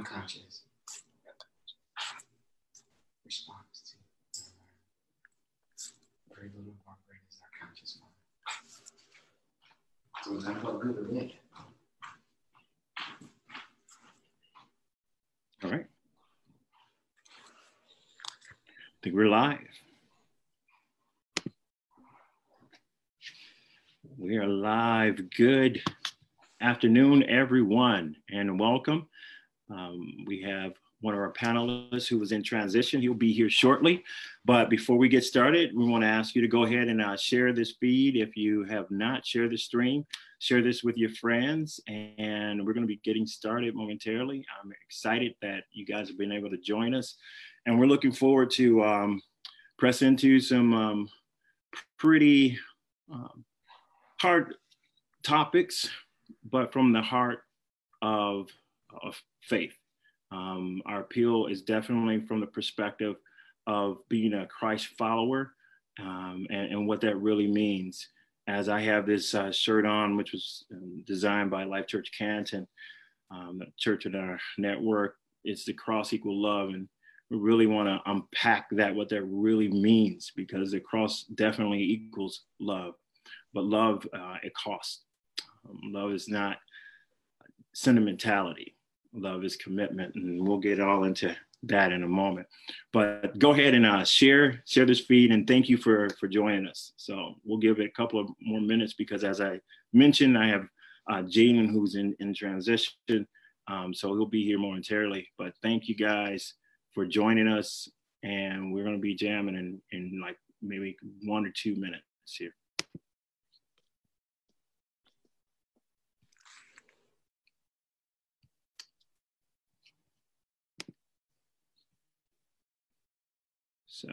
unconscious response to very little is our conscious mind. So good or. All right. I think we're live. We are live. Good afternoon, everyone, and welcome. Um, we have one of our panelists who was in transition. He'll be here shortly. But before we get started, we want to ask you to go ahead and uh, share this feed. If you have not shared the stream, share this with your friends. And we're going to be getting started momentarily. I'm excited that you guys have been able to join us. And we're looking forward to um, press into some um, pretty um, hard topics, but from the heart of, of faith. Um, our appeal is definitely from the perspective of being a Christ follower um, and, and, what that really means. As I have this uh, shirt on, which was um, designed by Life Church Canton, um, church in our network, it's the cross equal love. And we really want to unpack that, what that really means, because the cross definitely equals love. But love, uh, it costs. Um, love is not sentimentality love is commitment and we'll get all into that in a moment. But go ahead and uh, share share this feed and thank you for for joining us. So we'll give it a couple of more minutes because as i mentioned i have uh, Jalen who's in in transition. Um, so he'll be here momentarily. But thank you guys for joining us and we're going to be jamming in in like maybe one or two minutes here So.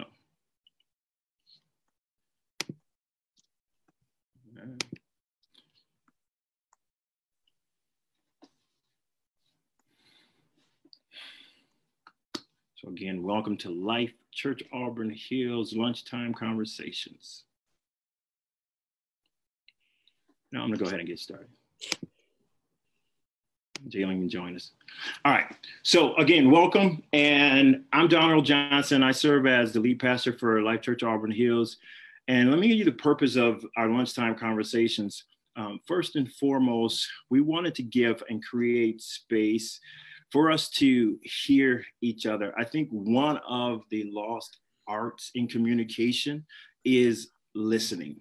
So again, welcome to Life Church Auburn Hills Lunchtime Conversations. Now I'm gonna go ahead and get started. Jalen can join us. All right. So again, welcome. And I'm Donald Johnson. I serve as the lead pastor for Life Church Auburn Hills. And let me give you the purpose of our lunchtime conversations. Um, first and foremost, we wanted to give and create space for us to hear each other. I think one of the lost arts in communication is listening.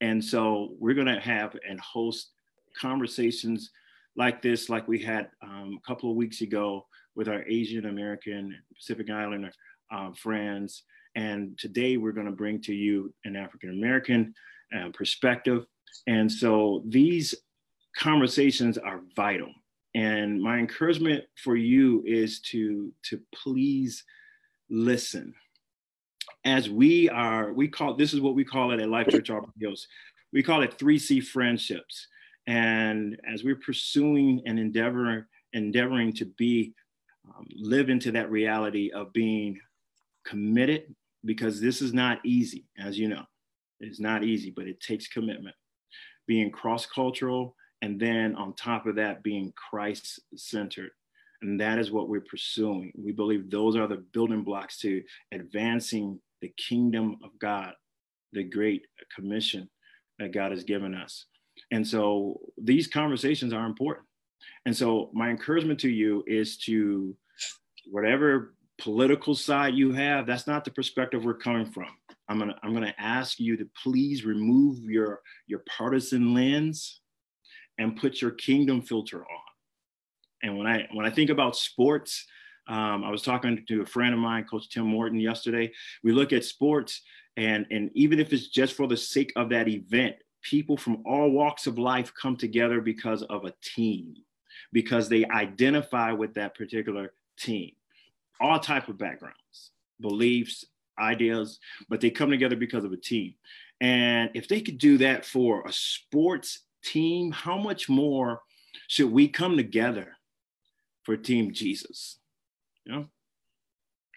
And so we're going to have and host conversations like this, like we had um, a couple of weeks ago with our Asian American Pacific Islander um, friends. And today we're going to bring to you an African American uh, perspective. And so these conversations are vital. And my encouragement for you is to, to please listen. As we are, we call this is what we call it at Life Church Hills. We call it 3C friendships. And as we're pursuing and endeavoring, endeavoring to be, um, live into that reality of being committed, because this is not easy, as you know, it's not easy, but it takes commitment. Being cross cultural, and then on top of that, being Christ centered. And that is what we're pursuing. We believe those are the building blocks to advancing the kingdom of God, the great commission that God has given us. And so these conversations are important. And so my encouragement to you is to whatever political side you have, that's not the perspective we're coming from. I'm gonna I'm gonna ask you to please remove your your partisan lens and put your kingdom filter on. And when I when I think about sports, um, I was talking to a friend of mine, Coach Tim Morton, yesterday. We look at sports, and and even if it's just for the sake of that event, people from all walks of life come together because of a team because they identify with that particular team. All type of backgrounds beliefs ideas but they come together because of a team. And if they could do that for a sports team how much more should we come together for team jesus? You know?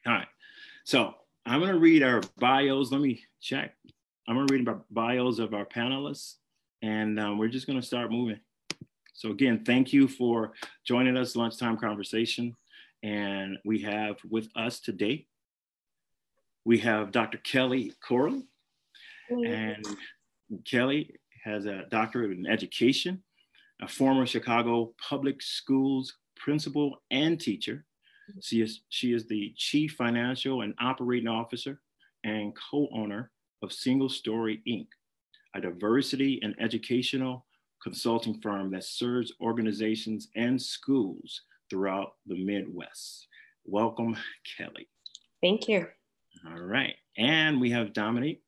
All right. So i'm going to read our bios. Let me check I'm gonna read about bios of our panelists and um, we're just gonna start moving. So again, thank you for joining us lunchtime conversation. And we have with us today, we have Dr. Kelly Corley. And Kelly has a doctorate in education, a former Chicago public schools principal and teacher. She is, she is the chief financial and operating officer and co-owner of Single Story Inc., a diversity and educational consulting firm that serves organizations and schools throughout the Midwest. Welcome, Kelly. Thank you. All right. And we have Dominique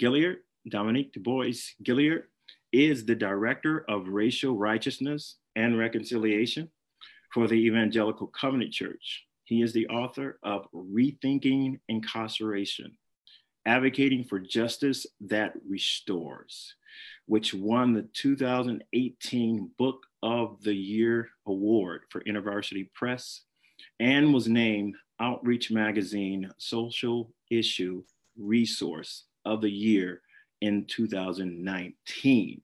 Gilliard. Dominique Du Bois Gilliard is the Director of Racial Righteousness and Reconciliation for the Evangelical Covenant Church. He is the author of Rethinking Incarceration Advocating for Justice That Restores, which won the 2018 Book of the Year Award for InterVarsity Press and was named Outreach Magazine Social Issue Resource of the Year in 2019.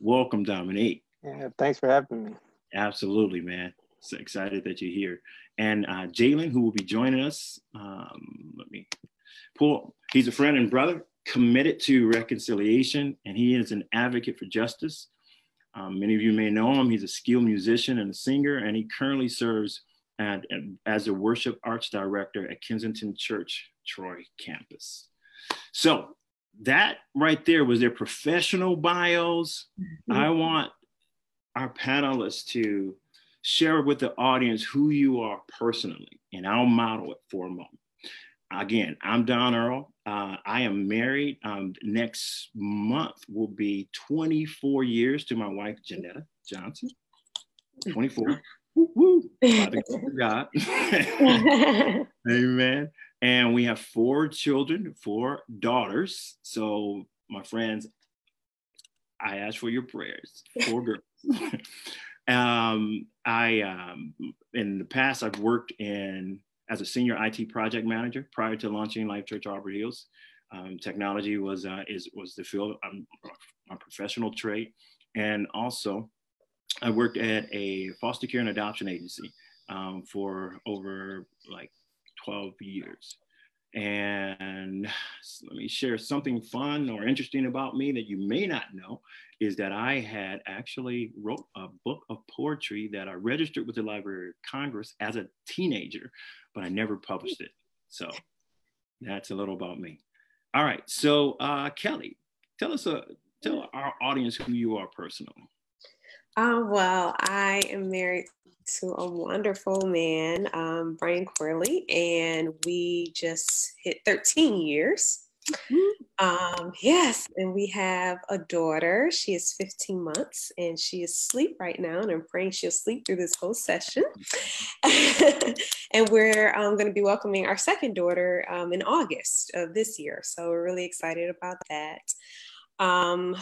Welcome, Dominique. Yeah, thanks for having me. Absolutely, man. So excited that you're here. And uh, Jalen, who will be joining us, um, let me pull. He's a friend and brother committed to reconciliation, and he is an advocate for justice. Um, many of you may know him. He's a skilled musician and a singer, and he currently serves at, as a worship arts director at Kensington Church Troy campus. So that right there was their professional bios. Mm-hmm. I want our panelists to share with the audience who you are personally, and I'll model it for a moment. Again, I'm Donald. Uh, I am married. Um, next month will be 24 years to my wife, Janetta Johnson. 24. woo, woo. God. Amen. And we have four children, four daughters. So, my friends, I ask for your prayers. Four girls. Um, I um, in the past I've worked in as a senior IT project manager prior to launching Life Church Auburn Hills. Um, technology was uh, is was the field um, my professional trade, and also I worked at a foster care and adoption agency um, for over like 12 years. And let me share something fun or interesting about me that you may not know is that I had actually wrote a book of poetry that I registered with the Library of Congress as a teenager, but I never published it. So that's a little about me. All right. So uh, Kelly, tell us, uh, tell our audience who you are personally. Uh, well, I am married to a wonderful man, um, Brian Corley, and we just hit 13 years. Um, yes, and we have a daughter. She is 15 months and she is asleep right now, and I'm praying she'll sleep through this whole session. and we're um, going to be welcoming our second daughter um, in August of this year. So we're really excited about that. Um,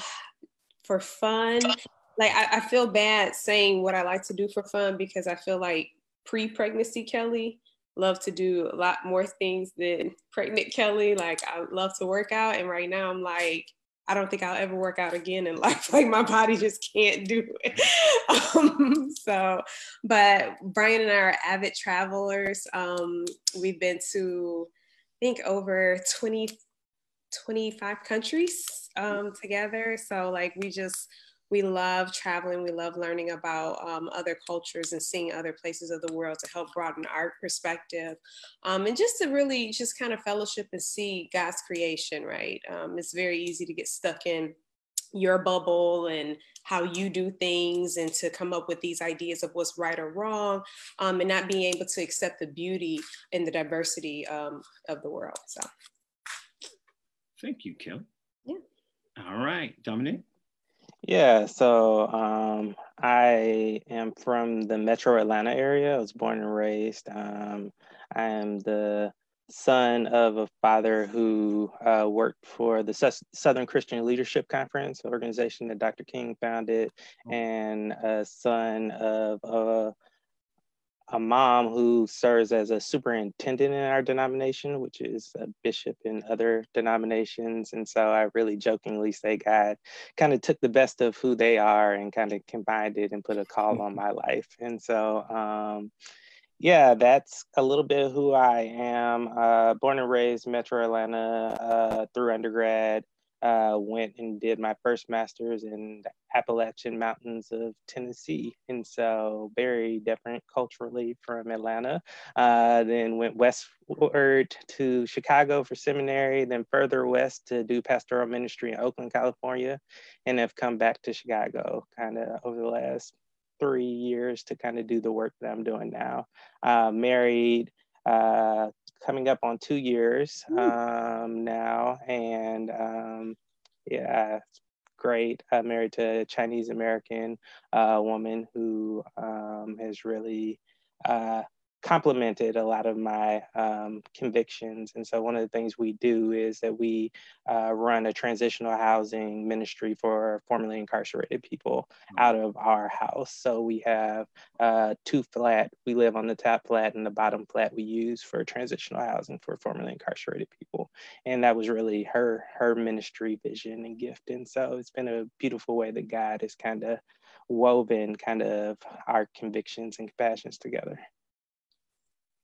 for fun, like I, I feel bad saying what I like to do for fun because I feel like pre-pregnancy Kelly love to do a lot more things than pregnant Kelly. Like I love to work out, and right now I'm like, I don't think I'll ever work out again in life. Like my body just can't do it. um, so, but Brian and I are avid travelers. Um, we've been to, I think, over 20, 25 countries um, together. So like we just we love traveling. We love learning about um, other cultures and seeing other places of the world to help broaden our perspective. Um, and just to really just kind of fellowship and see God's creation, right? Um, it's very easy to get stuck in your bubble and how you do things and to come up with these ideas of what's right or wrong um, and not being able to accept the beauty and the diversity um, of the world. So. Thank you, Kim. Yeah. All right, Dominic. Yeah, so um, I am from the metro Atlanta area. I was born and raised. Um, I am the son of a father who uh, worked for the Southern Christian Leadership Conference, organization that Dr. King founded, oh. and a son of a a mom who serves as a superintendent in our denomination, which is a bishop in other denominations. And so I really jokingly say God kind of took the best of who they are and kind of combined it and put a call on my life. And so, um, yeah, that's a little bit of who I am. Uh, born and raised Metro Atlanta uh, through undergrad. Uh, went and did my first master's in the Appalachian Mountains of Tennessee. And so, very different culturally from Atlanta. Uh, then went westward to Chicago for seminary, then further west to do pastoral ministry in Oakland, California, and have come back to Chicago kind of over the last three years to kind of do the work that I'm doing now. Uh, married, uh, coming up on two years um, now, and um, yeah, great. Uh, married to a Chinese American uh, woman who um, has really uh, complemented a lot of my um, convictions. And so, one of the things we do is that we uh, run a transitional housing ministry for formerly incarcerated people mm-hmm. out of our house. So, we have uh, two flat, we live on the top flat, and the bottom flat we use for transitional housing for formerly incarcerated people. And that was really her her ministry vision and gift. And so, it's been a beautiful way that God has kind of woven kind of our convictions and compassions together.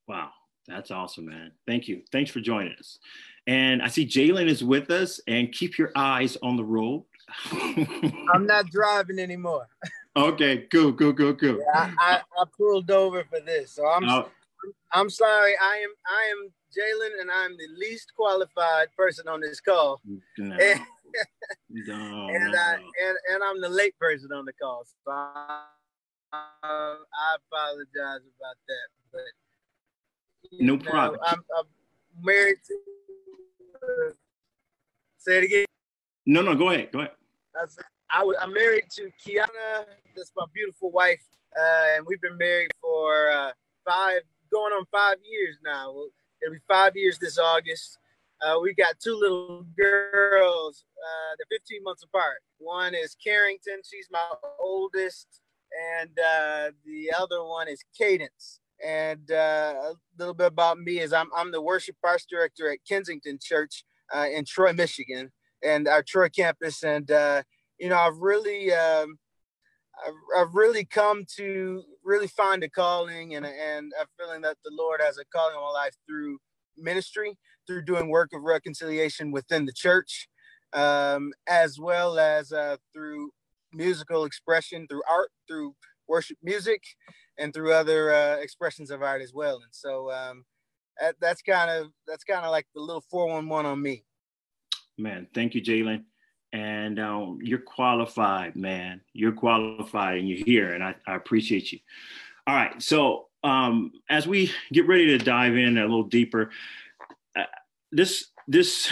Wow, that's awesome, man. Thank you. Thanks for joining us. And I see Jalen is with us, and keep your eyes on the road. I'm not driving anymore. Okay, cool, cool, cool, cool. Yeah, I, I, I, pulled over for this, so I'm uh, I'm sorry. I am I am Jalen, and I'm the least qualified person on this call. No. and, no, and, no. I, and, and I'm the late person on the call, so I, I apologize about that. But no problem. I'm, I'm, married to. Uh, say it again. No, no, go ahead. Go ahead. I, am married to Kiana. That's my beautiful wife, uh, and we've been married for uh, five, going on five years now. It'll be five years this August. Uh, we got two little girls. Uh, they're 15 months apart. One is Carrington. She's my oldest, and uh, the other one is Cadence. And uh, a little bit about me is I'm, I'm the worship arts director at Kensington Church uh, in Troy, Michigan, and our Troy campus. And uh, you know, I've really, um, I've, I've, really come to really find a calling, and and I'm feeling that the Lord has a calling on my life through ministry, through doing work of reconciliation within the church, um, as well as uh, through musical expression, through art, through worship music, and through other uh, expressions of art as well. And so um, that, that's kind of that's kind of like the little four one one on me. Man, thank you, Jalen. And um, you're qualified, man. You're qualified, and you're here, and I, I appreciate you. All right, so um, as we get ready to dive in a little deeper, uh, this this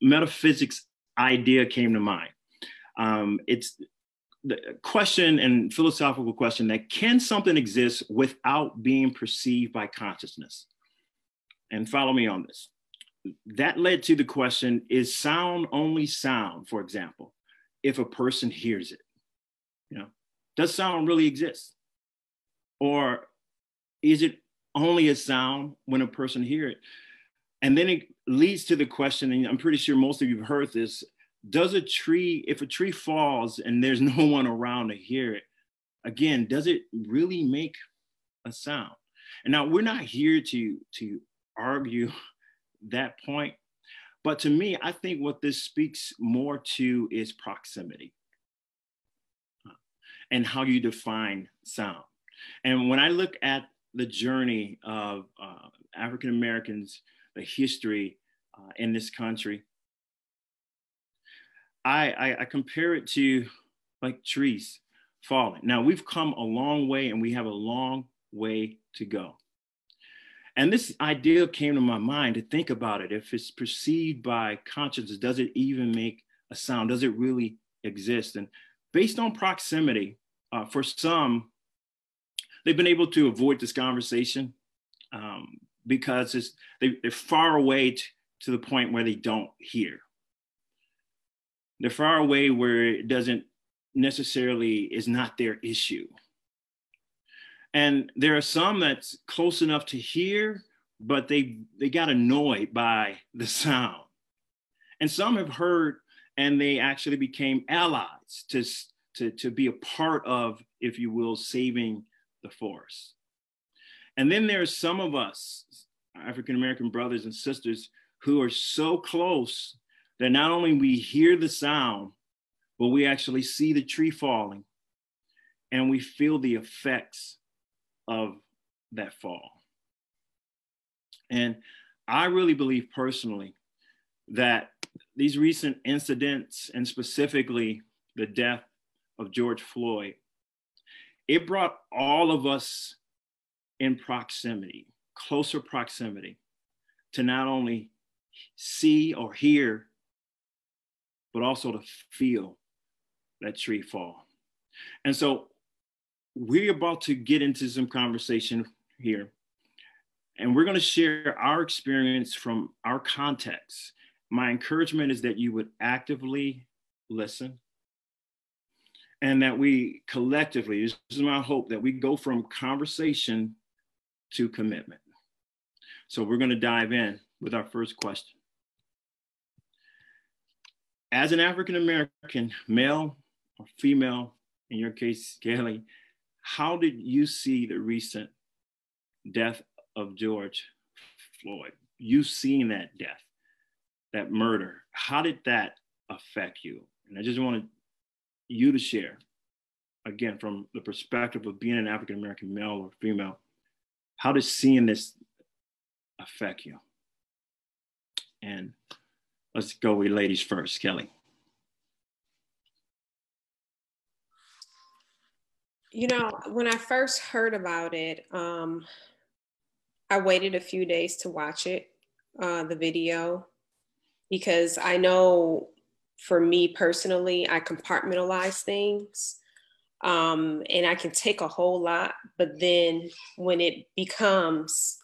metaphysics idea came to mind. Um, it's question and philosophical question that can something exist without being perceived by consciousness? And follow me on this. That led to the question is sound only sound, for example, if a person hears it? You know, does sound really exist? Or is it only a sound when a person hears it? And then it leads to the question, and I'm pretty sure most of you have heard this does a tree if a tree falls and there's no one around to hear it again does it really make a sound? And now we're not here to to argue that point but to me i think what this speaks more to is proximity and how you define sound. And when i look at the journey of uh, african americans the history uh, in this country I, I, I compare it to like trees falling. Now we've come a long way and we have a long way to go. And this idea came to my mind to think about it. If it's perceived by consciousness, does it even make a sound? Does it really exist? And based on proximity, uh, for some, they've been able to avoid this conversation um, because they, are far away to the point where they don't hear they're far away where it doesn't necessarily is not their issue. And there are some that's close enough to hear, but they they got annoyed by the sound. And some have heard and they actually became allies to, to, to be a part of, if you will, saving the forest. And then there's some of us, African American brothers and sisters, who are so close that not only we hear the sound, but we actually see the tree falling and we feel the effects of that fall. And I really believe personally that these recent incidents, and specifically the death of George Floyd, it brought all of us in proximity, closer proximity, to not only see or hear, but also to feel that tree fall. And so we're about to get into some conversation here, and we're going to share our experience from our context. My encouragement is that you would actively listen and that we collectively, this is my hope, that we go from conversation to commitment. So we're going to dive in with our first question. As an African American, male or female, in your case, Kelly, how did you see the recent death of George Floyd? You seeing that death, that murder, how did that affect you? And I just wanted you to share, again, from the perspective of being an African American male or female, how does seeing this affect you? And let's go with ladies first, Kelly. You know, when I first heard about it, um, I waited a few days to watch it, uh, the video, because I know for me personally, I compartmentalize things. Um, and I can take a whole lot, but then when it becomes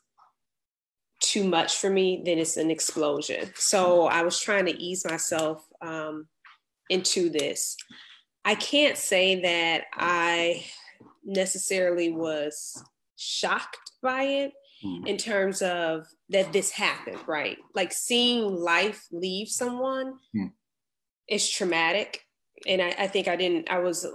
too much for me, then it's an explosion. So I was trying to ease myself um, into this. I can't say that I necessarily was shocked by it mm. in terms of that this happened, right? Like seeing life leave someone mm. is traumatic. And I, I think I didn't, I was,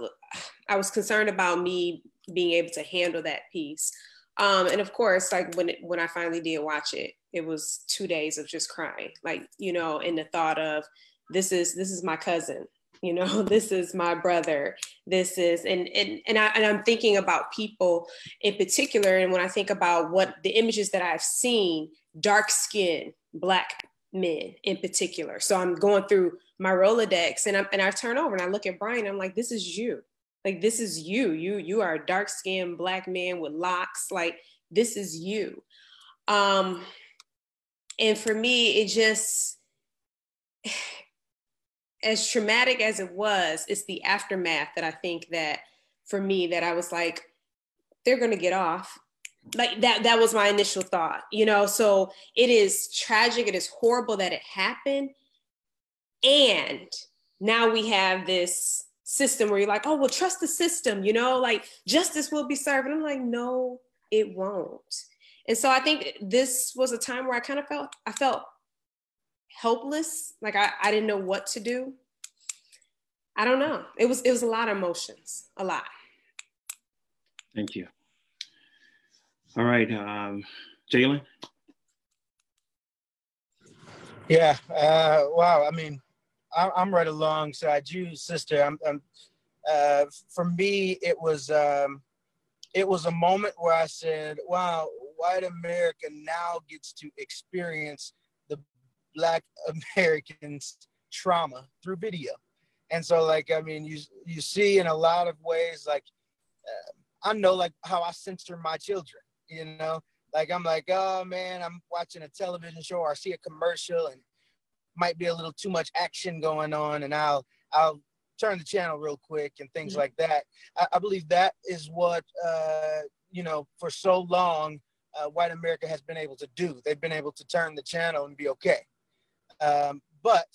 I was concerned about me being able to handle that piece. Um, and of course, like when it, when I finally did watch it, it was two days of just crying, like you know, in the thought of this is this is my cousin, you know this is my brother this is and and and, I, and i'm thinking about people in particular and when i think about what the images that i've seen dark skin black men in particular. So i'm going through my rolodex and i and i turn over and i look at brian i'm like this is you like this is you you you are a dark skinned black man with locks like this is you um and for me it just as traumatic as it was, it's the aftermath that I think that for me that I was like, they're gonna get off. Like that that was my initial thought, you know. So it is tragic, it is horrible that it happened. And now we have this system where you're like, oh, well, trust the system, you know, like justice will be served. And I'm like, no, it won't. And so I think this was a time where I kind of felt I felt helpless. Like I, I didn't know what to do. I don't know. It was it was a lot of emotions, a lot. Thank you. All right, um, Jalen. Yeah. Uh, wow. I mean, I'm right alongside you, sister. I'm, I'm uh, for me, it was um, it was a moment where I said, "Wow, white America now gets to experience the black Americans trauma through video. And so like I mean you you see in a lot of ways like uh, I know like how I censor my children, you know? Like I'm like, "Oh man, I'm watching a television show or I see a commercial and might be a little too much action going on and I'll I'll turn the channel real quick and things mm-hmm. like that. I, I, believe that is what uh, you know for so long uh, white America has been able to do. They've been able to turn the channel and be okay. Um, but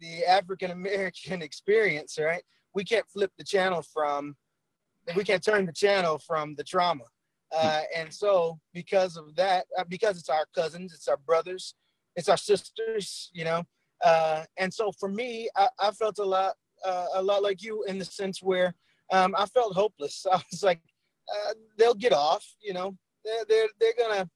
the African American experience, right? We can't flip the channel from, we can't turn the channel from the trauma. Uh, and so, because of that, uh, because it's our cousins, it's our brothers, it's our sisters, you know. Uh, and so, for me, I, I felt a lot, uh, a lot like you in the sense where um, I felt hopeless. I was like, uh, they'll get off, you know. they're they're, they're gonna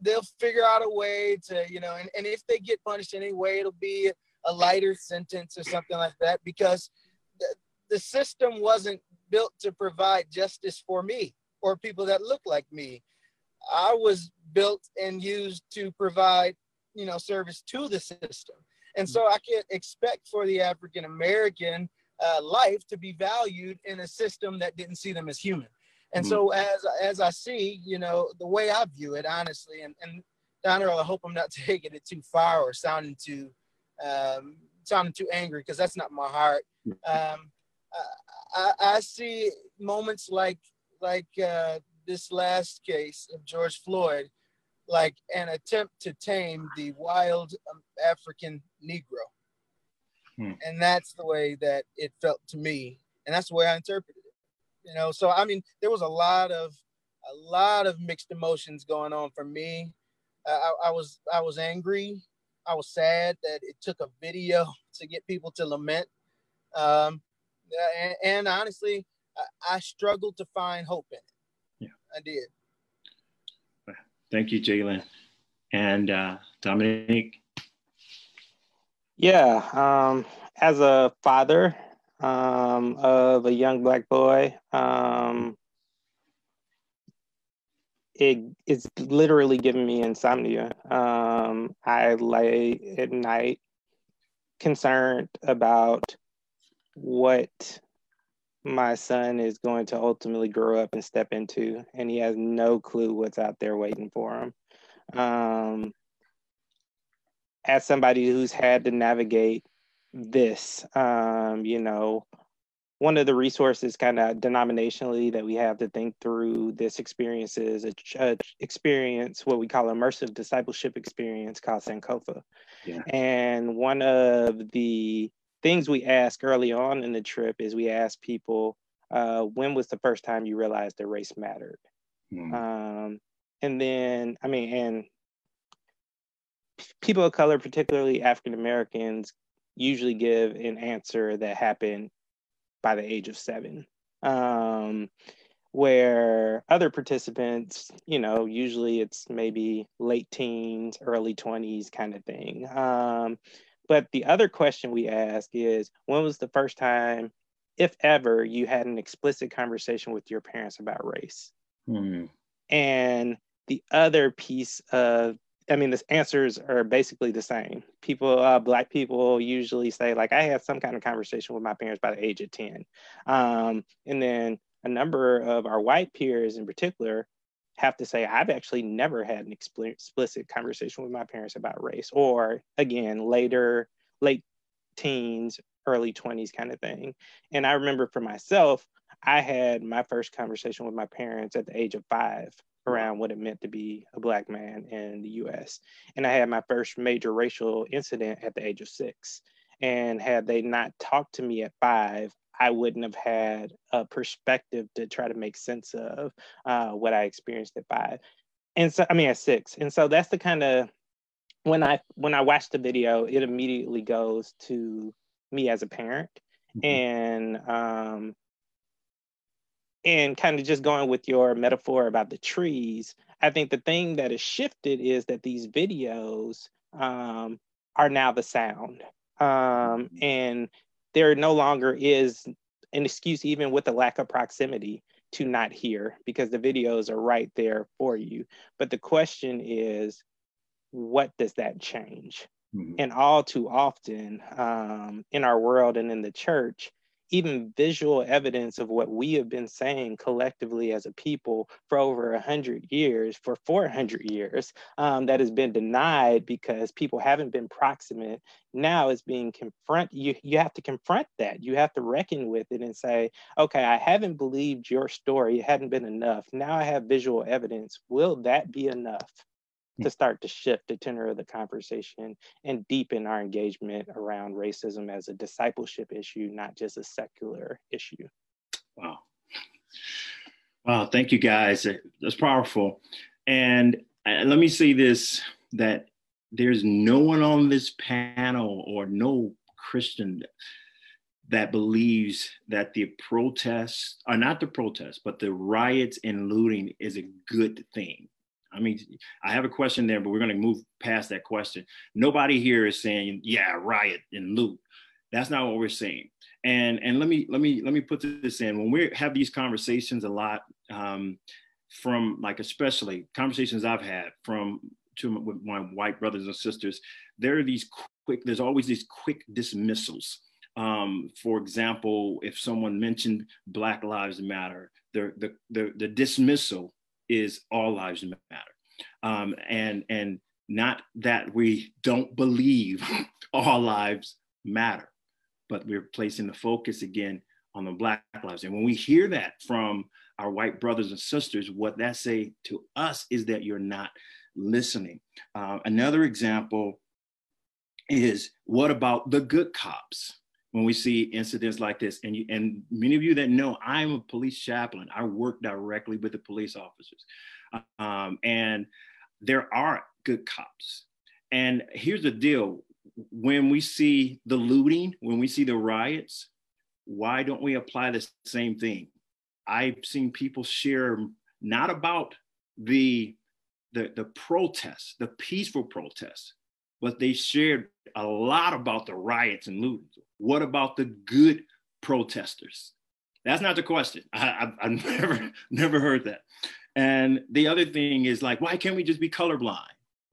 they'll figure out a way to you know and, and if they get punished anyway it'll be a lighter sentence or something like that because the, the system wasn't built to provide justice for me or people that look like me i was built and used to provide you know service to the system and so i can't expect for the african american uh, life to be valued in a system that didn't see them as human and mm-hmm. so as as I see, you know, the way I view it, honestly, and and Donner, I hope I'm not taking it too far or sounding too um, sounding too angry because that's not my heart. Um, I, I, see moments like like uh, this last case of George Floyd, like an attempt to tame the wild um, African Negro, hmm. and that's the way that it felt to me, and that's the way I interpreted it. You know so i mean there was a lot of a lot of mixed emotions going on for me. I, I was i was angry. I was sad that it took a video to get people to lament. Um and, and honestly I, I, struggled to find hope in it. Yeah. I did thank you jalen and uh dominique yeah um as a father um, of a young black boy. Um, it, it's literally giving me insomnia. Um, I lay at night concerned about what my son is going to ultimately grow up and step into, and he has no clue what's out there waiting for him. Um, as somebody who's had to navigate this. Um, you know, one of the resources kind of denominationally that we have to think through this experience is a, a experience, what we call immersive discipleship experience called Sankofa. Yeah. And one of the things we ask early on in the trip is we ask people, uh, when was the first time you realized that race mattered? Mm. Um, and then, I mean, and people of color, particularly African Americans, usually give an answer that happened by the age of seven. Um, where other participants, you know, usually it's maybe late teens, early 20s kind of thing. Um, but the other question we ask is when was the first time, if ever, you had an explicit conversation with your parents about race? Mm-hmm. And the other piece of I mean, the answers are basically the same. People, uh, black people usually say like, I had some kind of conversation with my parents by the age of 10. Um, and then a number of our white peers in particular have to say, I've actually never had an explicit conversation with my parents about race or again, later, late teens, early 20s kind of thing. And I remember for myself, I had my first conversation with my parents at the age of five around what it meant to be a black man in the US. And I had my first major racial incident at the age of six. And had they not talked to me at five, I wouldn't have had a perspective to try to make sense of uh, what I experienced at five. And so, I mean, at six. And so that's the kind of when I when I watch the video, it immediately goes to me as a parent, mm-hmm. and um, and kind of just going with your metaphor about the trees, I think the thing that has shifted is that these videos um, are now the sound. Um, mm-hmm. and there no longer is an excuse, even with the lack of proximity, to not hear because the videos are right there for you. But the question is, what does that change? Mm-hmm. And all too often um, in our world and in the church, even visual evidence of what we have been saying collectively as a people for over 100 years, for 400 years, um, that has been denied because people haven't been proximate. Now is being confront. You you have to confront that. You have to reckon with it and say, okay, I haven't believed your story. It hadn't been enough. Now I have visual evidence. Will that be enough? To start to shift the tenor of the conversation and deepen our engagement around racism as a discipleship issue, not just a secular issue. Wow. Wow, thank you guys. That's powerful. And uh, let me say this that there's no one on this panel or no Christian that believes that the protests are not the protests, but the riots and looting is a good thing. I mean, I have a question there, but we're going to move past that question. Nobody here is saying, yeah, riot and loot. That's not what we're saying. And and let me let me let me put this in. When we have these conversations a lot, um, from like especially conversations I've had from to my, with my white brothers and sisters, there are these quick. There's always these quick dismissals. Um, for example, if someone mentioned Black Lives Matter, the the the, the dismissal is all lives matter, um, and and not that we don't believe all lives matter, but we're placing the focus again on the Black lives. And when we hear that from our white brothers and sisters, what that say to us is that you're not listening. Uh, another example is what about the good cops? When we see incidents like this, and you, and many of you that know, I'm a police chaplain. I work directly with the police officers, um, and there are good cops. And here's the deal: when we see the looting, when we see the riots, why don't we apply the same thing? I've seen people share not about the the, the protests, the peaceful protests, but they shared a lot about the riots and looting. What about the good protesters? That's not the question. I, have never never heard that. And the other thing is like, why can't we just be colorblind?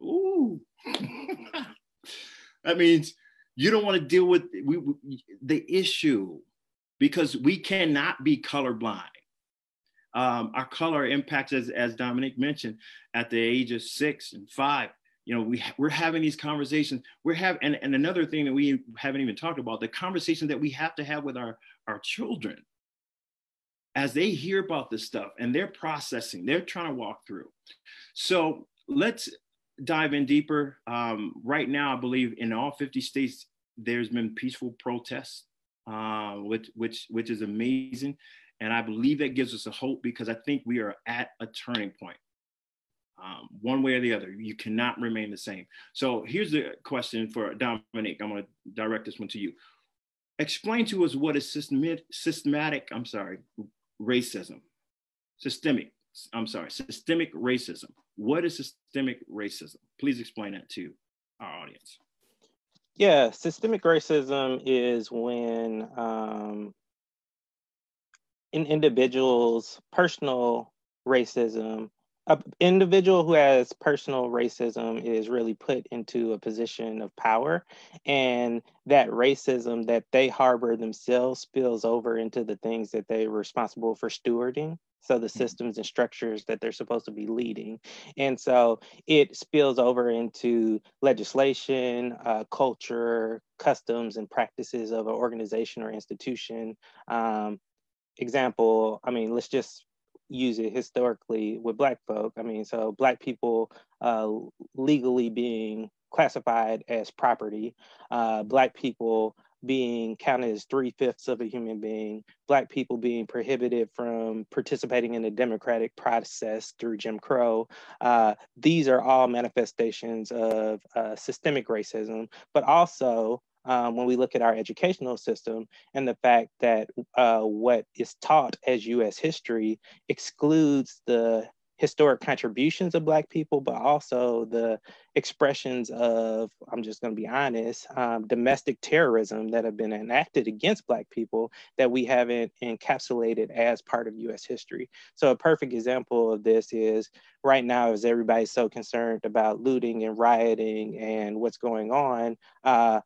Ooh, that means you don't want to deal with we, we, the issue because we cannot be colorblind. Um, our color impacts, as, as Dominic mentioned, at the age of six and five. You know, we, we're having these conversations. We're having, and, and another thing that we haven't even talked about, the conversation that we have to have with our, our children as they hear about this stuff and they're processing, they're trying to walk through. So let's dive in deeper. Um, right now, I believe in all 50 states, there's been peaceful protests, uh, which, which, which is amazing. And I believe that gives us a hope because I think we are at a turning point. Um, one way or the other, you cannot remain the same. So here's the question for Dominic. I'm going to direct this one to you. Explain to us what is systematic, systematic I'm sorry, racism. Systemic, I'm sorry, systemic racism. What is systemic racism? Please explain that to our audience. Yeah, systemic racism is when um, an individual's personal racism an individual who has personal racism is really put into a position of power and that racism that they harbor themselves spills over into the things that they're responsible for stewarding so the mm-hmm. systems and structures that they're supposed to be leading and so it spills over into legislation uh, culture customs and practices of an organization or institution um, example, I mean, let's just use it historically with Black folk. I mean, so Black people uh, legally being classified as property, uh, Black people being counted as three fifths of a human being, Black people being prohibited from participating in the democratic process through Jim Crow. Uh, these are all manifestations of uh, systemic racism, but also um, when we look at our educational system and the fact that uh, what is taught as US history excludes the historic contributions of Black people, but also the expressions of, I'm just going to be honest, um, domestic terrorism that have been enacted against Black people that we haven't encapsulated as part of US history. So, a perfect example of this is right now, as everybody's so concerned about looting and rioting and what's going on. Uh,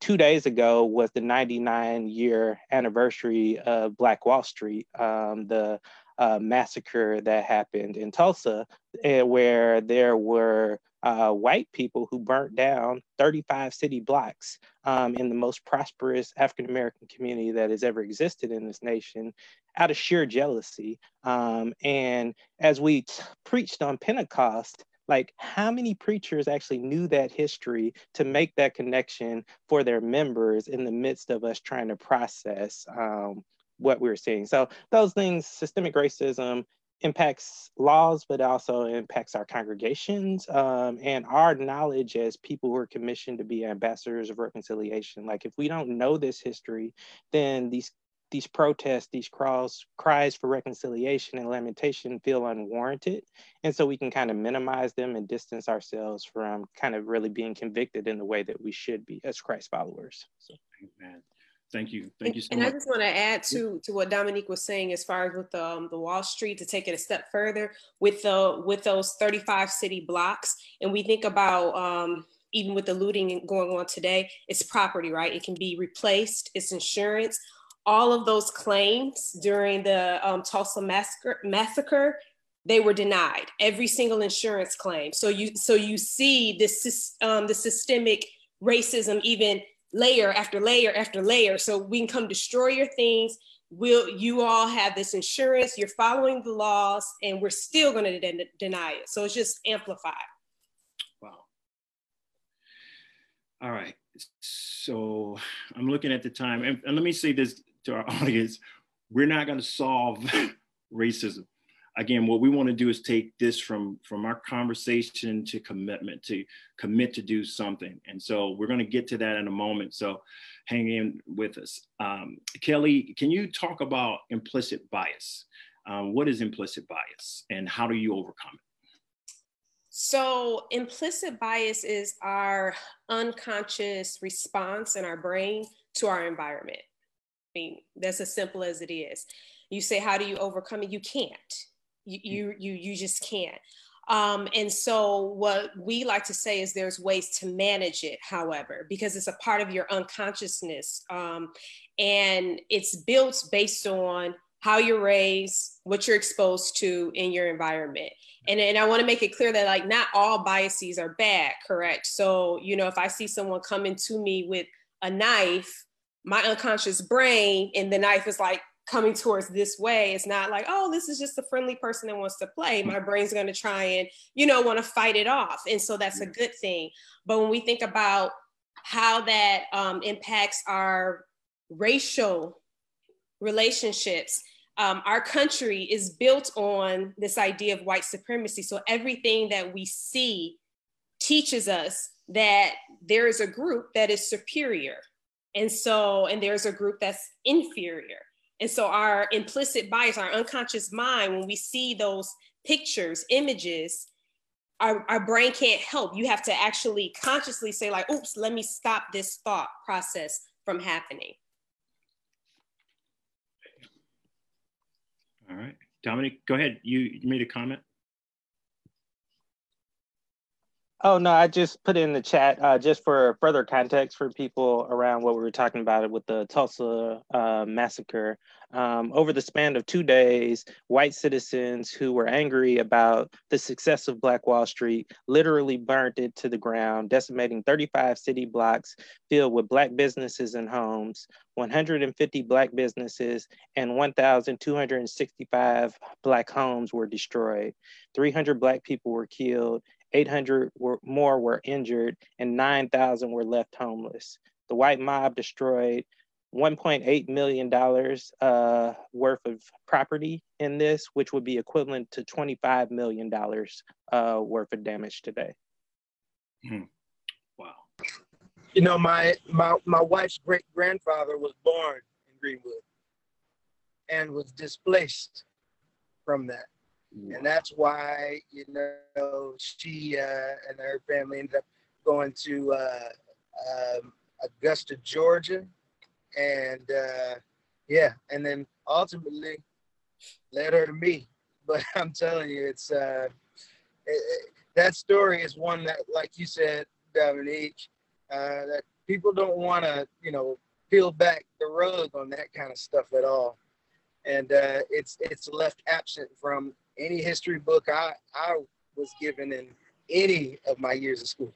two days ago was the 99 year anniversary of Black Wall Street, um, the uh, massacre that happened in Tulsa, where there were uh, white people who burnt down 35 city blocks um, in the most prosperous African American community that has ever existed in this nation out of sheer jealousy. Um, and as we t- preached on Pentecost, like how many preachers actually knew that history to make that connection for their members in the midst of us trying to process um, what we were seeing so those things systemic racism impacts laws, but also impacts our congregations um, and our knowledge as people who are commissioned to be ambassadors of reconciliation. Like if we don't know this history, then these these protests, these cries, cries for reconciliation and lamentation feel unwarranted. And so we can kind of minimize them and distance ourselves from kind of really being convicted in the way that we should be as Christ followers. So. Amen. Thank you. Thank you so and much. I just want to add to to what Dominique was saying as far as with the, um, the Wall Street to take it a step further with the with those 35 city blocks, and we think about um, even with the looting going on today, it's property, right? It can be replaced, it's insurance. All of those claims during the um, Tulsa massacre, massacre, they were denied. Every single insurance claim. So you so you see this um, the systemic racism even layer after layer after layer. So we can come destroy your things. Will you all have this insurance? You're following the laws, and we're still going to de- deny it. So it's just amplified. Wow. All right. So I'm looking at the time, and, and let me say this to our audience: we're not going to solve racism again, what we want to do is take this from from our conversation to commitment, to commit to do something. And so we're going to get to that in a moment. So hang in with us. Um, Kelly, can you talk about implicit bias? Um, what is implicit bias and how do you overcome it? So, implicit bias is our unconscious response in our brain to our environment. I mean, that's as simple as it is. You say, How do you overcome it? You can't. You you you, you just can't. Um, and so what we like to say is there's ways to manage it however because it's a part of your unconsciousness. Um, and it's built based on how you're raised what you're exposed to in your environment. And, and i want to make it clear that like not all biases are bad correct? So you know if i see someone coming to me with a knife my unconscious brain and the knife is like coming towards this way. It's not like oh this is just a friendly person that wants to play. My brain's going to try and you know want to fight it off. And so that's a good thing. But when we think about how that um, impacts our racial relationships um, our country is built on this idea of white supremacy. So everything that we see teaches us that there is a group that is superior and so and there's a group that's inferior and so our implicit bias, our unconscious mind, when we see those pictures, images, our, our brain can't help. You have to actually consciously say, like, oops, let me stop this thought process from happening. All right. Dominic, go ahead. You, you made a comment. Oh no, I just put in the chat uh, just for further context for people around what we were talking about with the Tulsa uh, massacre. Um, over the span of two days, white citizens who were angry about the success of Black Wall Street literally burnt it to the ground, decimating 35 city blocks filled with Black businesses and homes, 150 Black businesses, and 1,265 Black homes were destroyed. 300 Black people were killed, 800 were, more were injured, and 9,000 were left homeless. The white mob destroyed $1.8 million uh, worth of property in this, which would be equivalent to $25 million uh, worth of damage today. Hmm. Wow. You know, my, my, my wife's great grandfather was born in Greenwood and was displaced from that. And that's why, you know, she uh, and her family ended up going to uh, um, Augusta, Georgia. And uh, yeah, and then ultimately led her to me. But I'm telling you, it's uh, it, that story is one that, like you said, Dominique, uh, that people don't want to, you know, peel back the rug on that kind of stuff at all. And uh, it's it's left absent from any history book I, I was given in any of my years of school.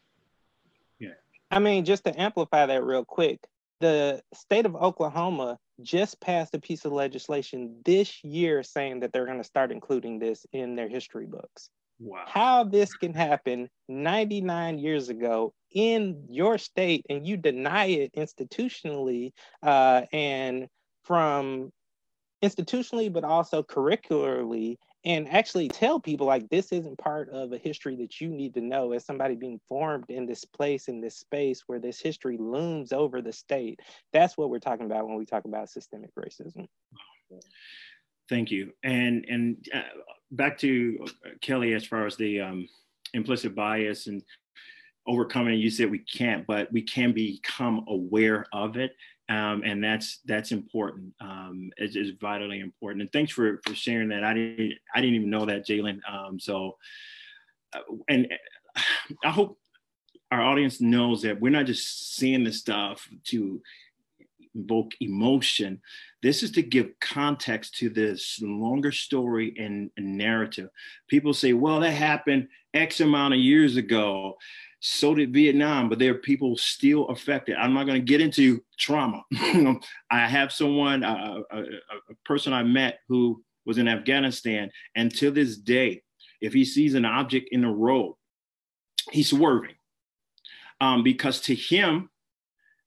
Yeah. I mean, just to amplify that real quick, the state of Oklahoma just passed a piece of legislation this year saying that they're going to start including this in their history books. Wow. How this can happen 99 years ago in your state and you deny it institutionally uh, and from institutionally, but also curricularly and actually tell people like this isn't part of a history that you need to know as somebody being formed in this place in this space where this history looms over the state. That's what we're talking about when we talk about systemic racism. Thank you. And and uh, back to kelly as far as the um, implicit bias and overcoming you said we can't but we can become aware of it um, and that's that's important. Um, it's, it's, vitally important. And thanks for for sharing that. I didn't I didn't even know that, Jalen. Um, so, uh, and I hope our audience knows that we're not just seeing this stuff to invoke emotion. This is to give context to this longer story and, and narrative. People say, "Well, that happened X amount of years ago." So did Vietnam, but there are people still affected. I'm not going to get into trauma. I have someone, a, a, a, person I met who was in Afghanistan, and to this day, if he sees an object in the road, he's swerving um, because to him,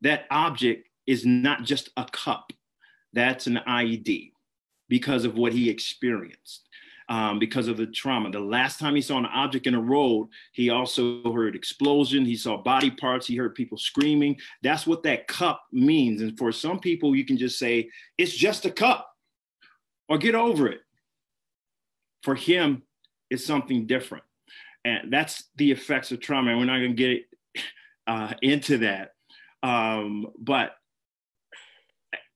that object is not just a cup, that's an IED because of what he experienced um, because of the trauma. The last time he saw an object in a road, he also heard explosion. He saw body parts. He heard people screaming. That's what that cup means. And for some people, you can just say, it's just a cup or get over it. For him, it's something different. And that's the effects of trauma. And we're not going to get uh, into that. Um, but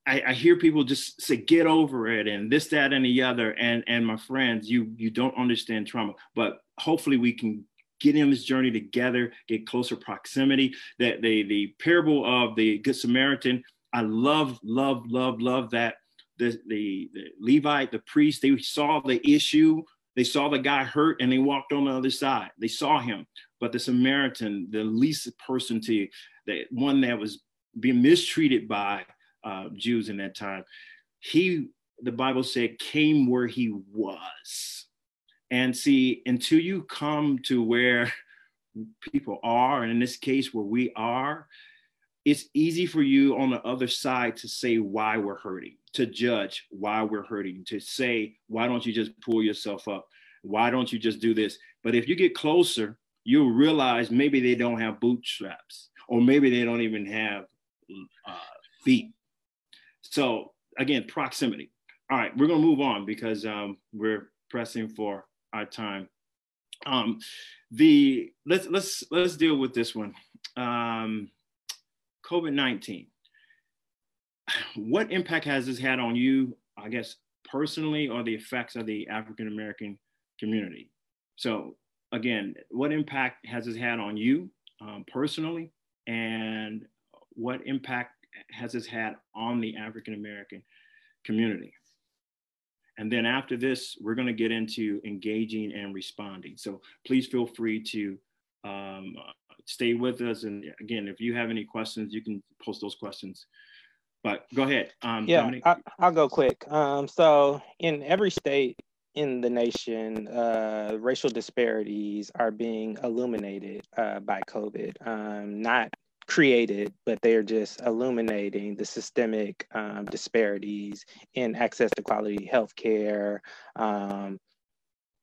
I, I, hear people just say get over it and this that and the other and and my friends you you don't understand trauma but hopefully we can get in this journey together get closer proximity that the the parable of the good samaritan i love love love love that the the, the levite the priest they saw the issue they saw the guy hurt and they walked on the other side. They saw him but the samaritan the least person to the one that was being mistreated by uh, Jews in that time. He, the Bible said, came where he was. And see, until you come to where people are, and in this case, where we are, it's easy for you on the other side to say why we're hurting, to judge why we're hurting, to say, why don't you just pull yourself up? Why don't you just do this? But if you get closer, you'll realize maybe they don't have bootstraps, or maybe they don't even have uh, feet. So again, proximity. All right, we're gonna move on because um, we're pressing for our time. Um, the let's let's let's deal with this one. Um, COVID nineteen. What impact has this had on you? I guess personally, or the effects of the African American community. So again, what impact has this had on you um, personally, and what impact has this had on the African American community? And then after this, we're going to get into engaging and responding. So please feel free to um, stay with us. And again, if you have any questions, you can post those questions. But go ahead. Um, yeah, I, will go quick. Um, so in every state in the nation, uh, racial disparities are being illuminated uh, by COVID. Um, not created, but they're just illuminating the systemic um, disparities in access to quality healthcare, um,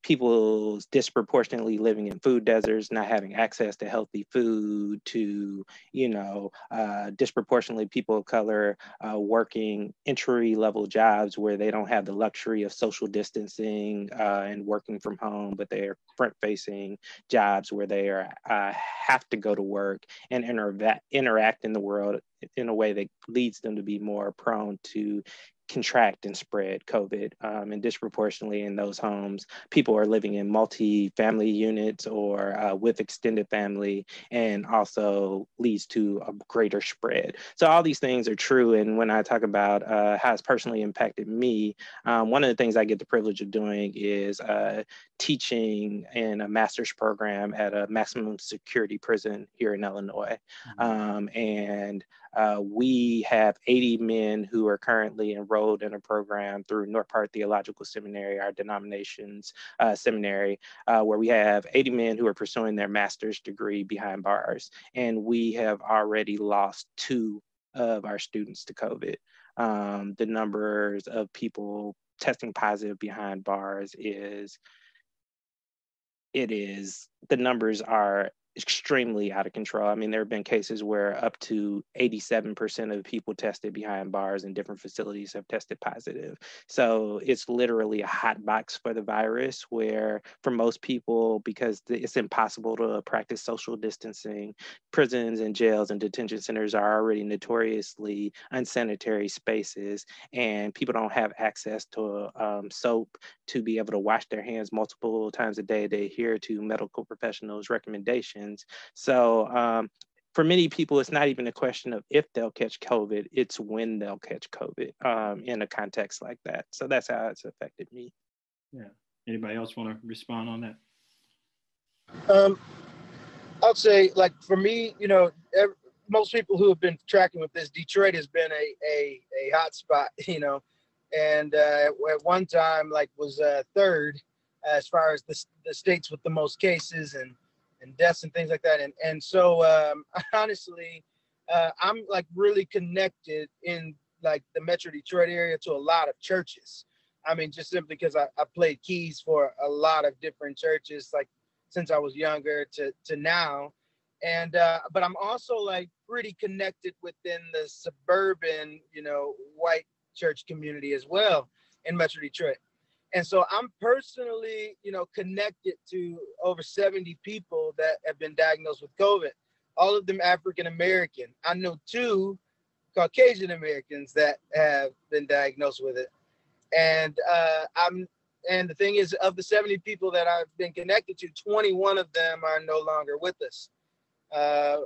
people's disproportionately living in food deserts, not having access to healthy food, to, you know, uh, disproportionately people of color uh, working entry level jobs where they don't have the luxury of social distancing uh, and working from home, but they're front facing jobs where they are uh, have to go to work and inter- interact in the world in a way that leads them to be more prone to contract and spread COVID. Um, and disproportionately in those homes, people are living in multi family units or uh, with extended family, and also leads to a greater spread. So, all these things are true. And when I talk about uh, how it's personally impacted me, um, one of the things I get the privilege of doing is uh, teaching in a master's program at a maximum security prison here in Illinois. Mm-hmm. Um, and uh, we have 80 men who are currently enrolled in a program through North Park Theological Seminary, our denomination's uh, seminary, uh, where we have 80 men who are pursuing their master's degree behind bars. And we have already lost two of our students to COVID. Um, the numbers of people testing positive behind bars is it is the numbers are extremely out of control. I mean, there have been cases where up to 87% of people tested behind bars in different facilities have tested positive. So it's literally a hot box for the virus, where for most people, because it's impossible to practice social distancing, prisons and jails and detention centers are already notoriously unsanitary spaces, and people don't have access to um, soap to be able to wash their hands multiple times a day They adhere to medical professionals' recommendations so um, for many people, it's not even a question of if they'll catch COVID, it's when they'll catch COVID um, in a context like that. So that's how it's affected me. Yeah. Anybody else want to respond on that? Um, I'll say, like for me, you know, every, most people who have been tracking with this, Detroit has been a a, a hot spot, you know, and uh, at one time, like was uh, third as far as the the states with the most cases and and deaths and things like that. And and so um, honestly, uh, I'm like really connected in like the Metro Detroit area to a lot of churches. I mean, just simply because I, I played keys for a lot of different churches, like since I was younger to to now. And uh, but I'm also like pretty connected within the suburban, you know, white church community as well in Metro Detroit. And so I'm personally, you know, connected to over 70 people that have been diagnosed with COVID, all of them African American. I know two Caucasian Americans that have been diagnosed with it. And uh, I'm and the thing is, of the 70 people that I've been connected to, 21 of them are no longer with us. Uh,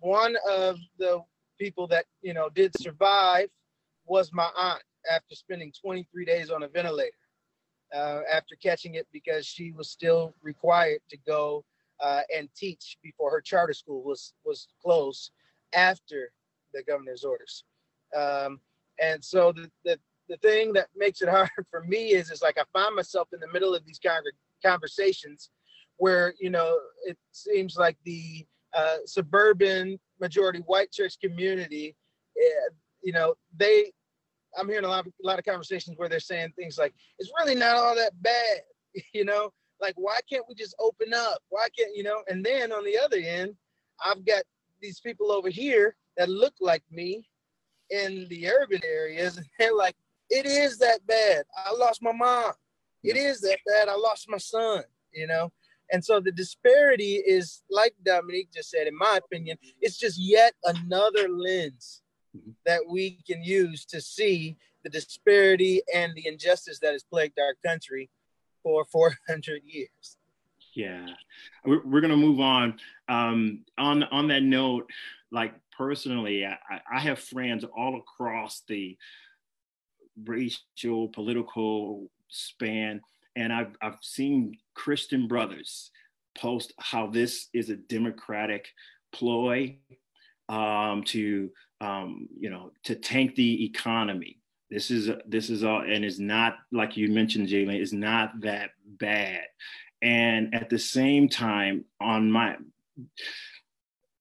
one of the people that you know did survive was my aunt after spending 23 days on a ventilator uh, after catching it because she was still required to go uh, and teach before her charter school was was closed after the governor's orders. Um, and so the, the the thing that makes it hard for me is is like I find myself in the middle of these of conversations where you know it seems like the uh, suburban majority white church community, uh, you know, they I'm hearing a lot of, a lot of conversations where they're saying things like, "It's really not all that bad," you know. Like, why can't we just open up? Why can't you know? And then on the other end, I've got these people over here that look like me in the urban areas, and they're like, "It is that bad. I lost my mom. It is that bad. I lost my son." You know. And so the disparity is, like Dominique just said, in my opinion, it's just yet another lens that we can use to see the disparity and the injustice that has plagued our country for 400 years. Yeah, we're, we're going to move on. Um, on on that note, like personally, I, I have friends all across the racial, political span, and I've I've seen Christian brothers post how this is a democratic ploy um, to um, you know, to tank the economy. This is this is all, and it's not like you mentioned, Jalen. It's not that bad. And at the same time, on my,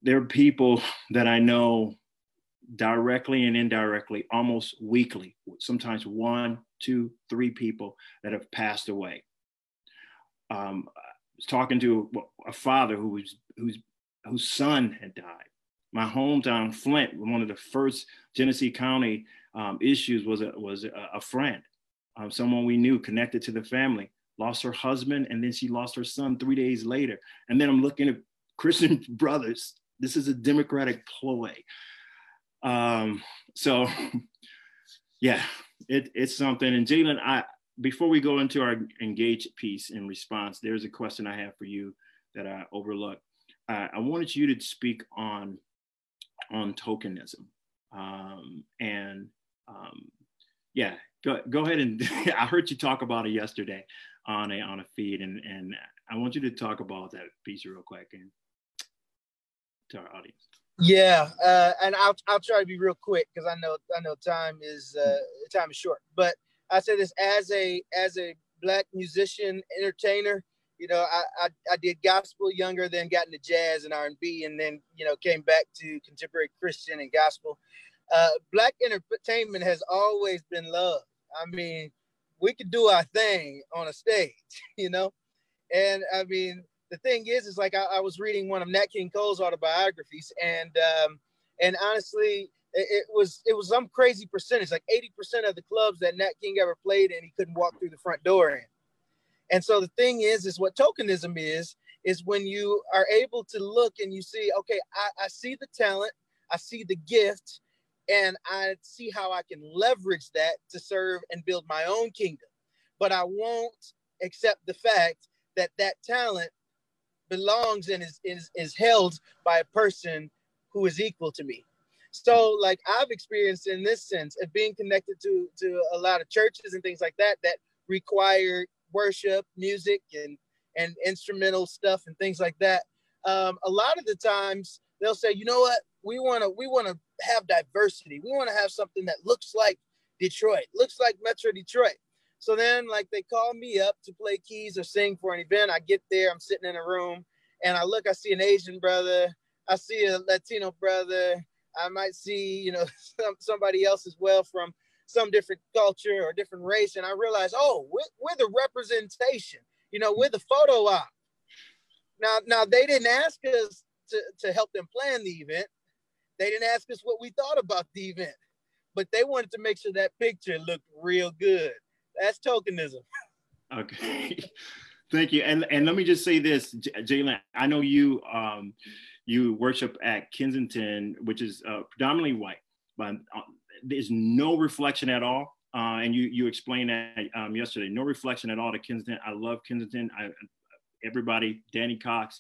there are people that I know directly and indirectly, almost weekly, sometimes one, two, three people that have passed away. Um, I was talking to a father who was whose whose son had died my hometown, Flint, one of the first Genesee County um, issues was a, was a, a friend, um, someone we knew connected to the family, lost her husband, and then she lost her son three days later. And then I'm looking at Christian brothers. This is a Democratic ploy. Um, so, yeah, it, it's something. And Jalen, I before we go into our engage piece in response, there's a question I have for you that I overlooked. Uh, I wanted you to speak on on tokenism. Um, and um, yeah, go, go ahead and I heard you talk about it yesterday on a on a feed, and and I want you to talk about that piece real quick and to our audience. Yeah, uh, and I'll I'll try to be real quick because I know I know time is uh, time is short. But I say this as a as a black musician entertainer you know, I, I, I did gospel younger, then got into jazz and R and B, and then you know came back to contemporary Christian and gospel. Uh, black entertainment has always been loved. I mean, we could do our thing on a stage, you know? And I mean, the thing is, is like I, I was reading one of Nat King Cole's autobiographies, and um, and honestly, it, it, was it was some crazy percentage, like 80% of the clubs that Nat King ever played in, he couldn't walk through the front door in. And so the thing is, is what tokenism is, is when you are able to look and you see, okay, I, I see the talent, I see the gift, and I see how I can leverage that to serve and build my own kingdom. But I won't accept the fact that that talent belongs and is, is, is held by a person who is equal to me. So like I've experienced in this sense of being connected to, to a lot of churches and things like that, that require worship, music and, and instrumental stuff and things like that. Um, a lot of the times they'll say, you know what, we want to, we want to have diversity. We want to have something that looks like Detroit, looks like Metro Detroit. So then, like, they call me up to play keys or sing for an event. I get there, I'm sitting in a room, and I look, I see an Asian brother, I see a Latino brother, I might see, you know, some, somebody else as well from some different culture or different race, and I realized, oh, we're, we're the representation. You know, we're the photo op. Now, now they didn't ask us to, to help them plan the event. They didn't ask us what we thought about the event, but they wanted to make sure that picture looked real good. That's tokenism. Okay. Thank you. And and let me just say this, Jalen. I know you um, you worship at Kensington, which is uh, predominantly white, but uh, there's no reflection at all. Uh, and you you explained that um, yesterday. No reflection at all to Kensington. I love Kensington. I, everybody, Danny Cox.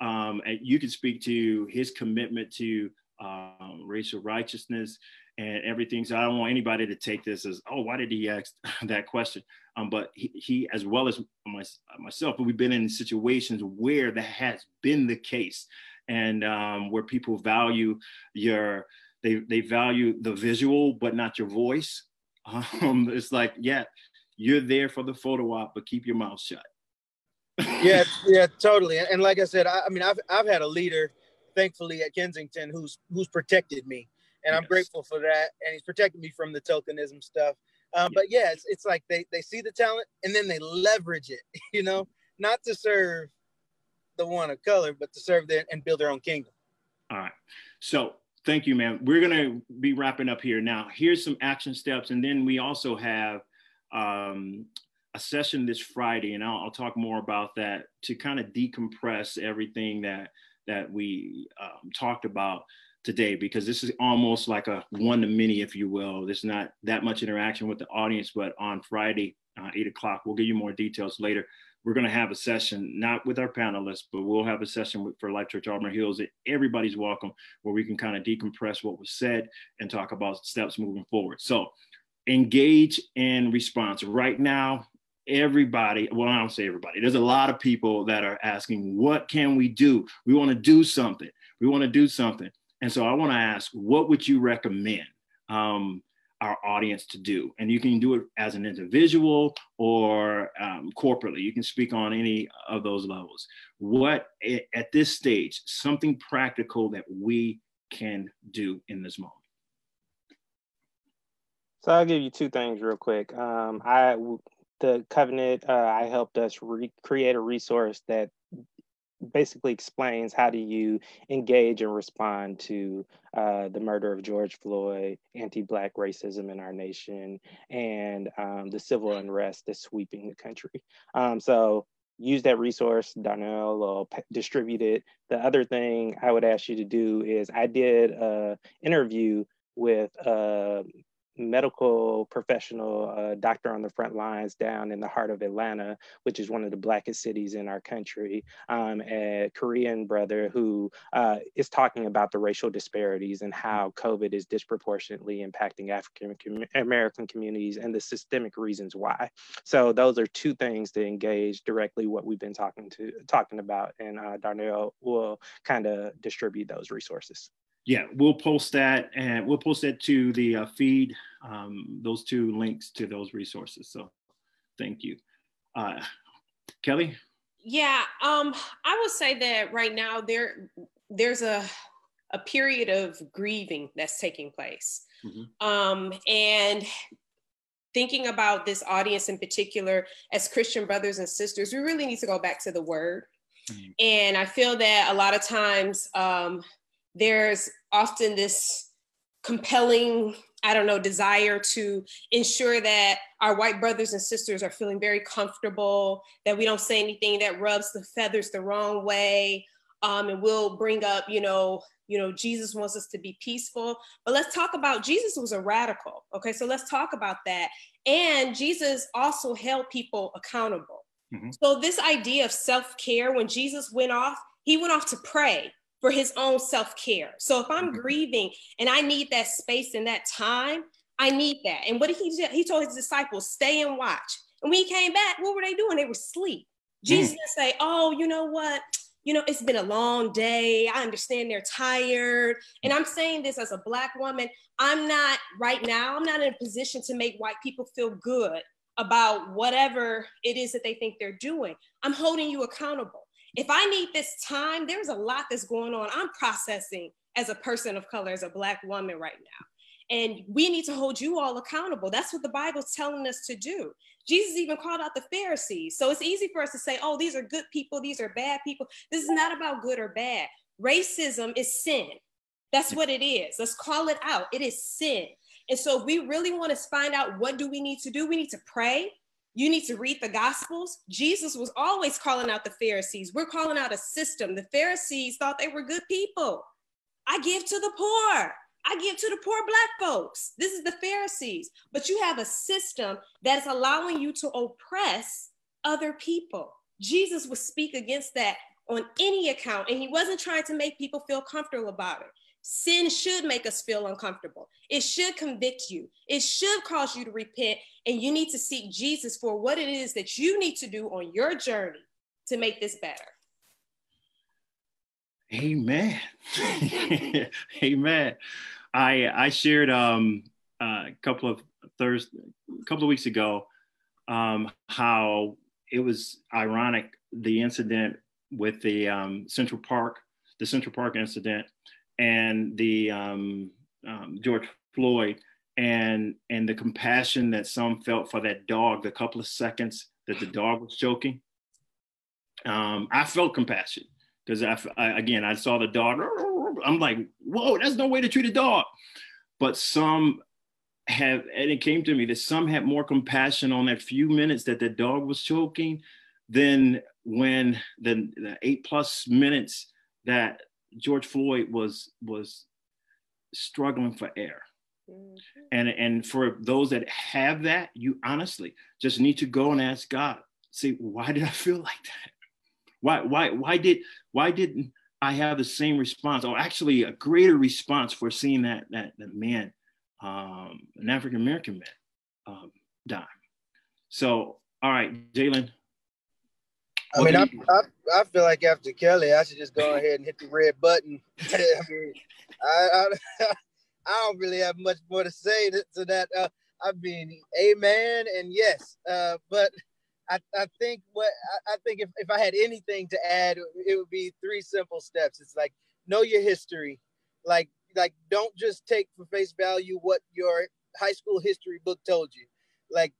Um, and you can speak to his commitment to um, racial righteousness and everything. So I don't want anybody to take this as, oh, why did he ask that question? Um, but he, he, as well as my, myself, we've been in situations where that has been the case, and um, where people value your, they they value the visual but not your voice. Um, it's like, yeah, you're there for the photo op, but keep your mouth shut. yeah, yeah, totally. And like I said, I, I mean, I've I've had a leader thankfully at Kensington who's who's protected me, and yes. I'm grateful for that. And he's protected me from the tokenism stuff. Um, yes. But yeah, it's, it's like they they see the talent and then they leverage it. You know, not to serve the one of color, but to serve them and build their own kingdom. All right. So thank you, man. We're gonna be wrapping up here now. Here's some action steps, and then we also have um, a session this Friday, and I'll, I'll, talk more about that to kind of decompress everything that that we um, talked about today because this is almost like a one to many, if you will. There's not that much interaction with the audience, but on Friday, uh, eight o'clock, we'll give you more details later. We're going to have a session, not with our panelists, but we'll have a session with, for Life Church Auburn Hills. That everybody's welcome, where we can kind of decompress what was said and talk about steps moving forward. So, engage and response. Right now, everybody well i don't say everybody there's a lot of people that are asking what can we do we want to do something we want to do something and so i want to ask what would you recommend um, our audience to do. And you can do it as an individual or um, corporately. You can speak on any of those levels. What at this stage something practical that we can do in this moment? So I'll give you two things real quick. Um, I the covenant, uh, I helped us re- create a resource that basically explains how do you engage and respond to uh, the murder of George Floyd, anti-black racism in our nation, and um, the civil unrest that's sweeping the country. Um, so use that resource. Darnell p- distribute it. The other thing I would ask you to do is I did an interview with uh, medical professional uh, doctor on the front lines down in the heart of Atlanta, which is one of the blackest cities in our country, um, a Korean brother who uh, is talking about the racial disparities and how COVID is disproportionately impacting African American communities and the systemic reasons why. So those are two things to engage directly what we've been talking to talking about, and uh, Darnell will kind of distribute those resources yeah, we'll post that and we'll post that to the uh, feed, um, those two links to those resources. So thank you. Uh, Kelly? Yeah, um, I would say that right now there there's a a period of grieving that's taking place. Mm-hmm. Um, and thinking about this audience in particular as Christian brothers and sisters, we really need to go back to the word. Mm-hmm. And I feel that a lot of times um, there's often this compelling I don't know, desire to ensure that our white brothers and sisters are feeling very comfortable, that we don't say anything that rubs the feathers the wrong way. Um, and we'll bring up, you know, you know, Jesus wants us to be peaceful. But let's talk about Jesus was a radical. Okay, so let's talk about that. And Jesus also held people accountable. Mm-hmm. So this idea of self-care, when Jesus went off, he went off to pray for his own self care. So if I'm mm-hmm. grieving and I need that space and that time, I need that. And what did he do? He told his disciples, stay and watch. And when he came back, what were they doing? They were asleep. Mm. Jesus mm. didn't say, oh, you know what? You know, it's been a long day. I understand they're tired. And I'm saying this as a Black woman. I'm not right now, I'm not in a position to make white people feel good about whatever it is that they think they're doing. I'm holding you accountable if I need this time, there's a lot that's going on. I'm processing as a person of color, as a Black woman right now. And we need to hold you all accountable. That's what the Bible's telling us to do. Jesus even called out the Pharisees. So it's easy for us to say, oh, these are good people, these are bad people. This is not about good or bad. Racism is sin. That's what it is. Let's call it out. It is sin. And so if we really want to find out what do we need to do? We need to pray. You need to read the Gospels. Jesus was always calling out the Pharisees. We're calling out a system. The Pharisees thought they were good people. I give to the poor. I give to the poor Black folks. This is the Pharisees. But you have a system that is allowing you to oppress other people. Jesus would speak against that on any account, and he wasn't trying to make people feel comfortable about it. Sin should make us feel uncomfortable. It should convict you. It should cause you to repent. And you need to seek Jesus for what it is that you need to do on your journey to make this better. Amen. Amen. I I shared um, uh, a couple of Thursday, a couple of weeks ago, um, how it was ironic the incident with the um, Central Park, the Central Park incident, and the um, um, George Floyd and and the compassion that some felt for that dog, the couple of seconds that the dog was choking. Um, I felt compassion because I, I, again I saw the dog. I'm like, whoa, that's no way to treat a dog. But some have, and it came to me that some had more compassion on that few minutes that the dog was choking than when the, the eight plus minutes that George Floyd was was struggling for air. Mm-hmm. And and for those that have that, you honestly just need to go and ask God, say, why did I feel like that? Why why why did why didn't I have the same response, or actually a greater response for seeing that that, that man, um, an African American man, um, die? So, all right, Jalen, I mean, I, I, I feel like after Kelly, I should just go ahead and hit the red button. I mean, I, I, I don't really have much more to say to, to that. Uh, I mean, amen and yes. Uh, but I, I think what I, I think if, if I had anything to add, it would be three simple steps. It's like know your history, like like don't just take for face value what your high school history book told you. Like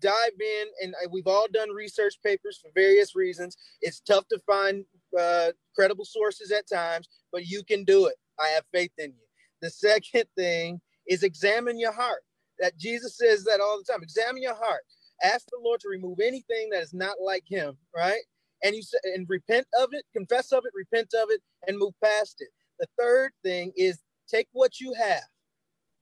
dive in, and we've all done research papers for various reasons. It's tough to find uh, credible sources at times, but you can do it. I have faith in you. The second thing is examine your heart. That Jesus says that all the time. Examine your heart. Ask the Lord to remove anything that is not like Him, right? And you and repent of it, confess of it, repent of it, and move past it. The third thing is take what you have.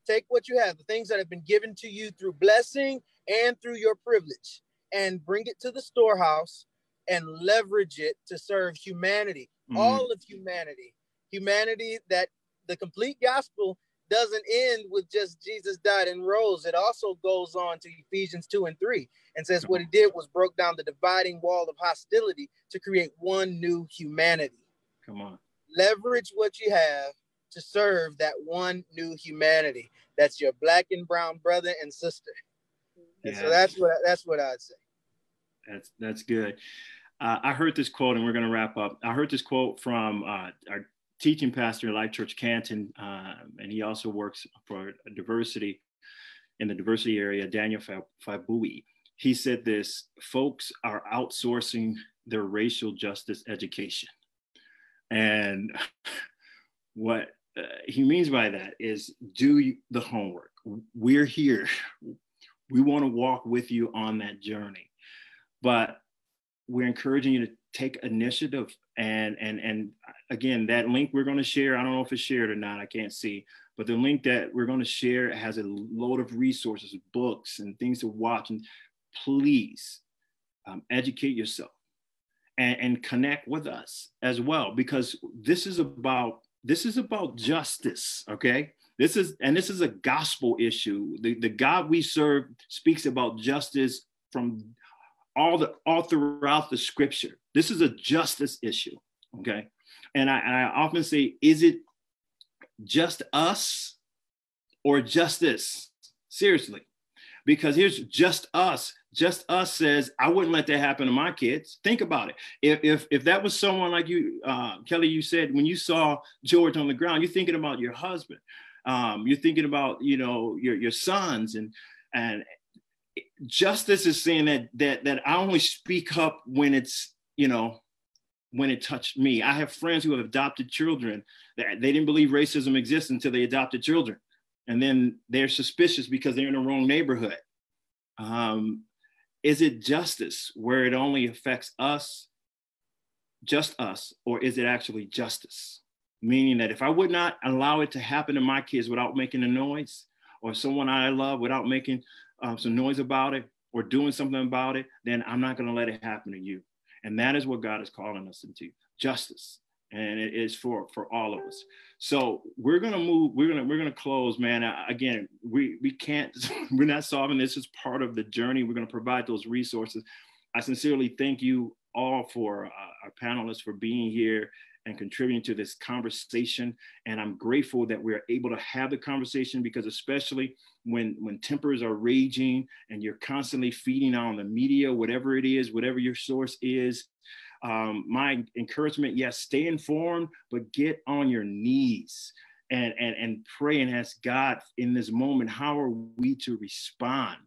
Take what you have, the things that have been given to you through blessing and through your privilege and bring it to the storehouse and leverage it to serve humanity, mm. all of humanity. Humanity that the complete gospel doesn't end with just Jesus died and rose. It also goes on to Ephesians 2 and 3 and says what he did was broke down the dividing wall of hostility to create one new humanity. Come on. Leverage what you have to serve that one new humanity. That's your black and brown brother and sister. And so that's what that's what I'd say. That's that's good. Uh, I heard this quote, and we're going to wrap up. I heard this quote from uh, our teaching pastor at Life Church Canton, uh, and he also works for diversity. in the diversity area, Daniel Fabui. He said this folks are outsourcing their racial justice education. And what uh, he means by that is do the homework. We're here. We want to walk with you on that journey. But we're encouraging you to take initiative and and and again that link we're going to share i don't know if it's shared or not i can't see but the link that we're going to share has a load of resources books and things to watch and please um, educate yourself and, and connect with us as well because this is about this is about justice okay this is and this is a gospel issue. The, the god we serve speaks about justice from all the all throughout the scripture. This is a justice issue okay? And I, and I often say is it just us or justice seriously. Because here's just us. Just us says i wouldn't let that happen to my kids. Think about it. If if, if that was someone like you uh, kelly you said when you saw george on the ground you're thinking about your husband um, you're thinking about you know your, your sons and and justice is saying that that that i only speak up when it's you know when it touched me i have friends who have adopted children that they didn't believe racism exists until they adopted children and then they're suspicious because they're in the wrong neighborhood. Um, is it justice where it only affects us, just us, or is it actually justice? Meaning that if I would not allow it to happen to my kids without making a noise, or someone I love without making um, some noise about it, or doing something about it, then I'm not going to let it happen to you. And that is what God is calling us into justice. And it is for for all of us. So we're gonna move we're gonna we're gonna close man. Again we we can't we're not solving this. As part of the journey. We're gonna provide those resources. I sincerely thank you all for uh, our panelists for being here and contributing to this conversation and i'm grateful that we're able to have the conversation because especially when when tempers are raging and you're constantly feeding on the media whatever it is whatever your source is um, my encouragement, yes, stay informed, but get on your knees and, and, and pray and ask God in this moment, how are we to respond?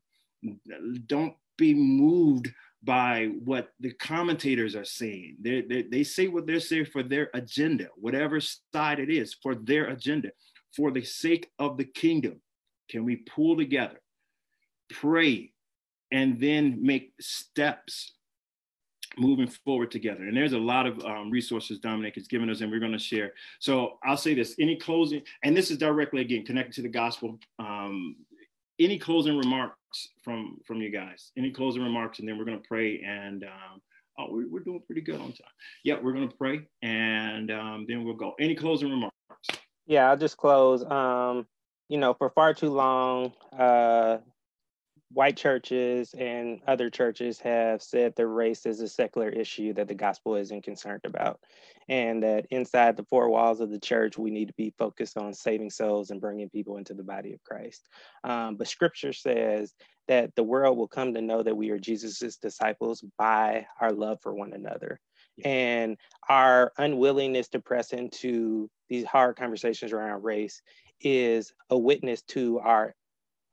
Don't be moved by what the commentators are saying. They, they, they say what they're saying for their agenda, whatever side it is, for their agenda, for the sake of the kingdom. Can we pull together, pray, and then make steps moving forward together. And there's a lot of um, resources Dominic has given us, and we're going to share. So I'll say this: any closing, and this is directly again connected to the gospel. Um, any closing remarks from from you guys? Any closing remarks, and then we're going to pray. And um, oh, we're, we're, doing pretty good on time. Yeah, we're going to pray, and um, then we'll go. Any closing remarks? Yeah, I'll just close. Um, you know, for far too long, uh, white churches and other churches have said that race is a secular issue that the gospel isn't concerned about. And that inside the four walls of the church, we need to be focused on saving souls and bringing people into the body of Christ. Um, but scripture says that the world will come to know that we are Jesus's disciples by our love for one another. And our unwillingness to press into these hard conversations around race is a witness to our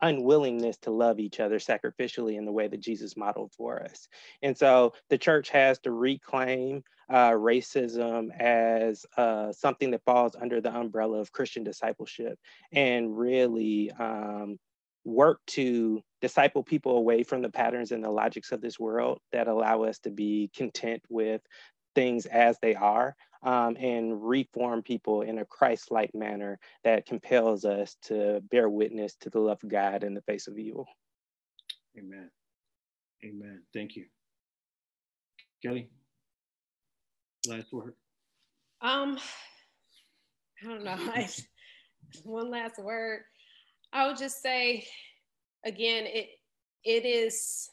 unwillingness to love each other sacrificially in the way that Jesus modeled for us. And so the church has to reclaim uh, racism as uh, something that falls under the umbrella of Christian discipleship and really um, work to disciple people away from the patterns and the logics of this world that allow us to be content with things as they are um, and reform people in a Christ like manner that compels us to bear witness to the love of God in the face of evil. Amen. Amen. Thank you. Kelly, last word. Um, I don't know. One last word. I would just say, again, it it is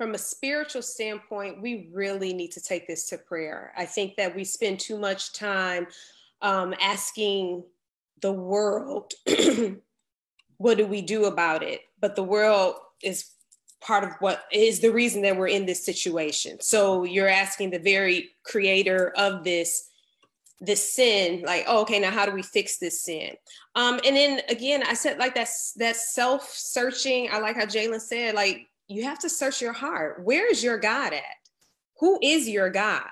from a spiritual standpoint, we really need to take this to prayer. I think that we spend too much time um, asking the world, what do we do about it? But the world is part of what is the reason that we're in this situation. So you're asking the very creator of this, this sin like oh, okay now how do we fix this sin um and then again i said like that's that self-searching i like how jalen said like you have to search your heart. Where is your god at? Who is your god?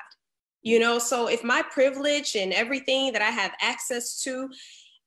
You know so if my privilege and everything that i have access to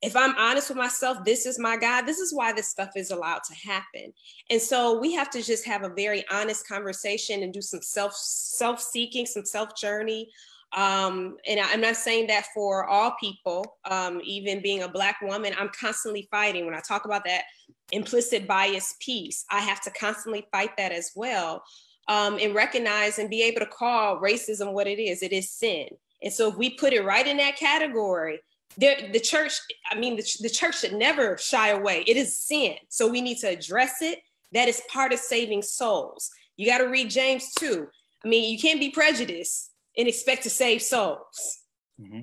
if i'm honest with myself this is my god this is why this stuff is allowed to happen. And so we have to just have a very honest conversation and do some self self seeking some self journey um, and I, am not saying that for all people, um, even being a Black woman, I'm constantly fighting. When I talk about that implicit bias piece, I have to constantly fight that as well um, and recognize and be able to call racism what it is it is sin. And so if we put it right in that category, there, the church, I mean, the, the church should never shy away. It is sin. So we need to address it. That is part of saving souls. You got to read James 2. I mean, you can't be prejudiced and expect to save souls. Mm-hmm.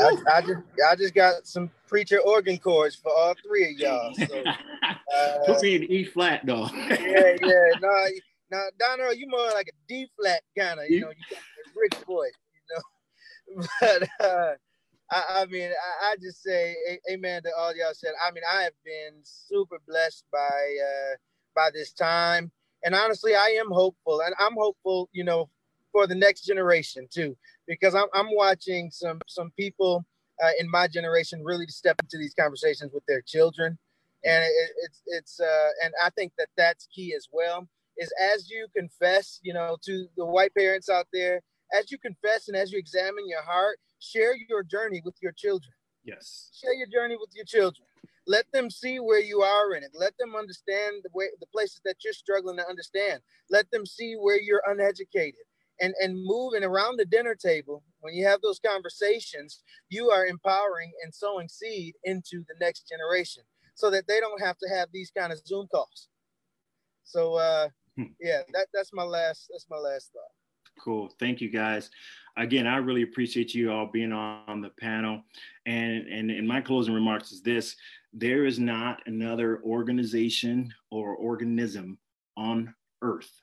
I, I, just I just got some preacher organ chords for all three of y'all. So, uh, Put me in E flat though. yeah, yeah. No, now Donald, you more like a D flat kind of. You know, you got a rich voice. You know, but uh, I, I, mean, I, I, just say amen to all y'all said. I mean, I have been super blessed by uh, by this time and honestly, I am hopeful, and I'm hopeful, you know, for the next generation too, because I'm, I'm watching some some people uh, in my generation really step into these conversations with their children, and it, it's it's uh, and I think that that's key as well. Is as you confess, you know, to the white parents out there, as you confess and as you examine your heart, share your journey with your children. Yes. Share your journey with your children let them see where you are in it let them understand the way the places that you're struggling to understand let them see where you're uneducated and and moving around the dinner table when you have those conversations you are empowering and sowing seed into the next generation so that they don't have to have these kind of zoom calls so uh hmm. yeah that that's my last that's my last thought Cool. Thank you guys. Again, I really appreciate you all being on the panel. And, and, and my closing remarks is this there is not another organization or organism on earth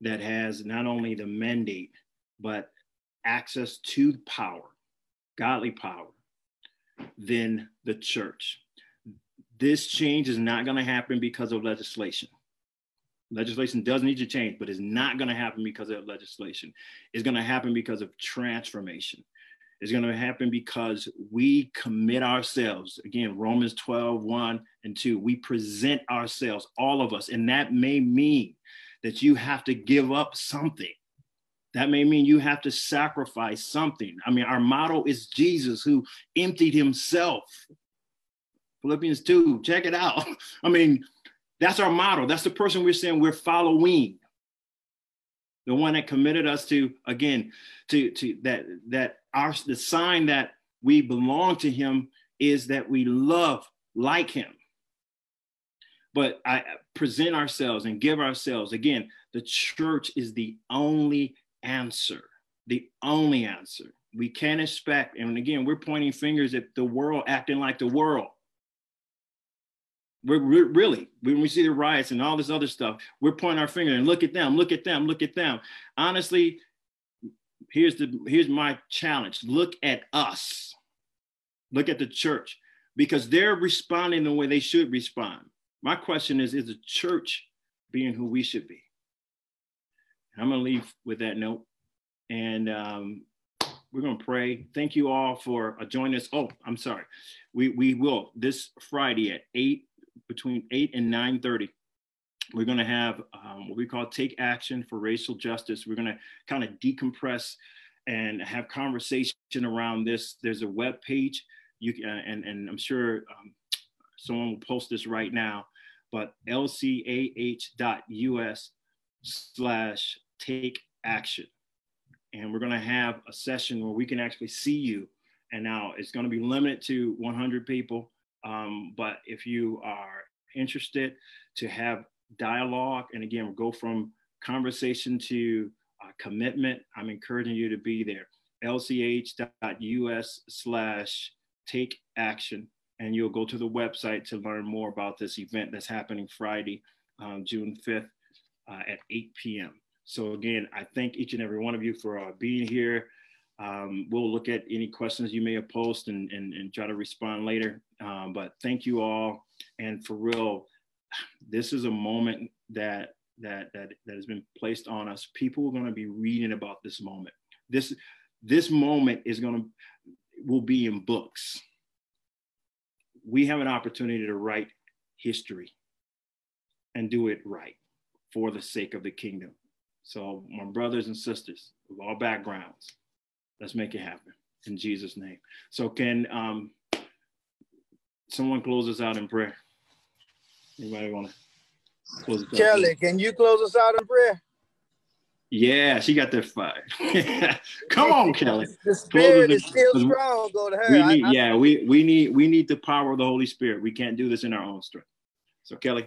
that has not only the mandate, but access to power, godly power, than the church. This change is not going to happen because of legislation. Legislation does need to change, but it's not going to happen because of legislation. It's going to happen because of transformation. It's going to happen because we commit ourselves. Again, Romans 12, 1 and 2. We present ourselves, all of us. And that may mean that you have to give up something. That may mean you have to sacrifice something. I mean, our motto is Jesus who emptied himself. Philippians 2, check it out. I mean, that's our model. That's the person we're saying we're following. The one that committed us to, again, to, to that that our the sign that we belong to him is that we love like him. But I present ourselves and give ourselves. Again, the church is the only answer. The only answer. We can't expect, and again, we're pointing fingers at the world acting like the world. We're, we're, really when we see the riots and all this other stuff, we're pointing our finger and look at them, look at them, look at them. Honestly, here's the here's my challenge. Look at us. Look at the church because they're responding the way they should respond. My question is: Is the church being who we should be? I'm gonna leave with that note, and um, we're gonna pray. Thank you all for uh, joining us. Oh, I'm sorry. We we will this Friday at eight between 8 and 9.30 we're going to have um, what we call take action for racial justice we're going to kind of decompress and have conversation around this there's a web page you uh, and, and i'm sure um, someone will post this right now but lcah.us slash take action and we're going to have a session where we can actually see you and now it's going to be limited to 100 people um, but if you are interested to have dialogue, and again, go from conversation to uh, commitment, I'm encouraging you to be there. lch.us slash take action. And you'll go to the website to learn more about this event that's happening Friday, um, June 5th uh, at 8 p.m. So again, I thank each and every one of you for uh, being here. Um, we'll look at any questions you may have posed and, and, and try to respond later. Um, but thank you all. And for real, this is a moment that that that that has been placed on us. People are to be reading about this moment. This this moment is to will be in books. We have an opportunity to write history and do it right for the sake of the kingdom. So, my brothers and sisters of all backgrounds, let's make it happen in Jesus' name. So, can um, someone close us out in prayer? Anybody want to close us out? Kelly, can you close us out in prayer? Yeah, she got that fire. Come on, Kelly. The spirit is still strong. Go to her. We I- need, I- yeah, we we need we need the power of the Holy Spirit. We can't do this in our own strength. So, Kelly,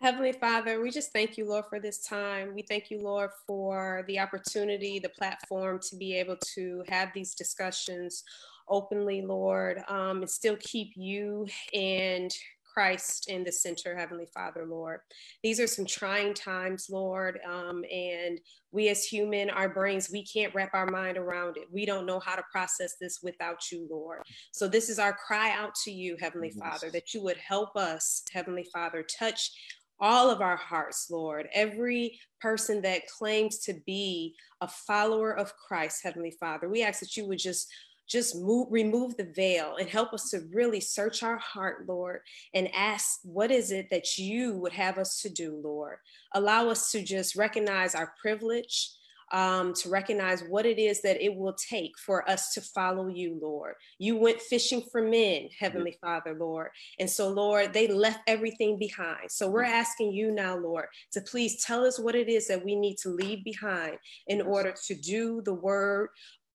Heavenly Father, we just thank you, Lord, for this time. We thank you, Lord, for the opportunity, the platform to be able to have these discussions openly, Lord, um, and still keep you and Christ in the center, Heavenly Father, Lord. These are some trying times, Lord, um, and we as human, our brains, we can't wrap our mind around it. We don't know how to process this without you, Lord. So this is our cry out to you, Heavenly Yes. Father, that you would help us, Heavenly Father, touch all of our hearts, Lord. Every person that claims to be a follower of Christ, Heavenly Father, we ask that you would just just move remove the veil and help us to really search our heart lord and ask what is it that you would have us to do lord? Allow us to just recognize our privilege um, to recognize what it is that it will take for us to follow you lord. You went fishing for men heavenly father lord and so, Lord, they left everything behind. So we're asking you now, Lord, to please tell us what it is that we need to leave behind in order to do the word,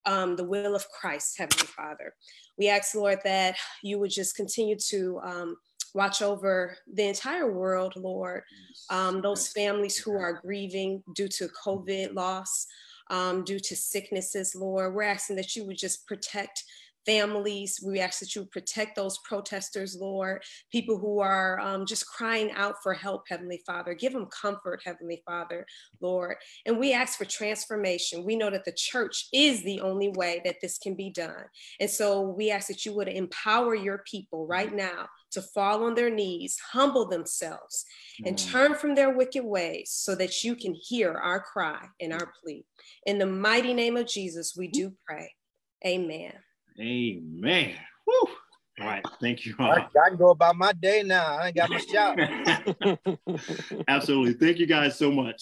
um, the will of Christ, Heavenly Father. We ask, Lord, that you would just continue to um, watch over the entire world, Lord. Um, those families who are grieving due to COVID loss, um, due to sicknesses, Lord, we're asking that you would just protect families. We ask that you protect those protesters, Lord, people who are um, just crying out for help, Heavenly Father. Give them comfort, Heavenly Father, Lord. And we ask for transformation. We know that the church is the only way that this can be done. And so we ask that you would empower your people right now to fall on their knees, humble themselves, and Mm. turn from their wicked ways so that you can hear our cry and our plea. In the mighty name of Jesus, we do pray. Amen. Amen. Woo. All right, thank you all. I, I can go about my day now. I ain't got my shout. Absolutely. Thank you guys so much.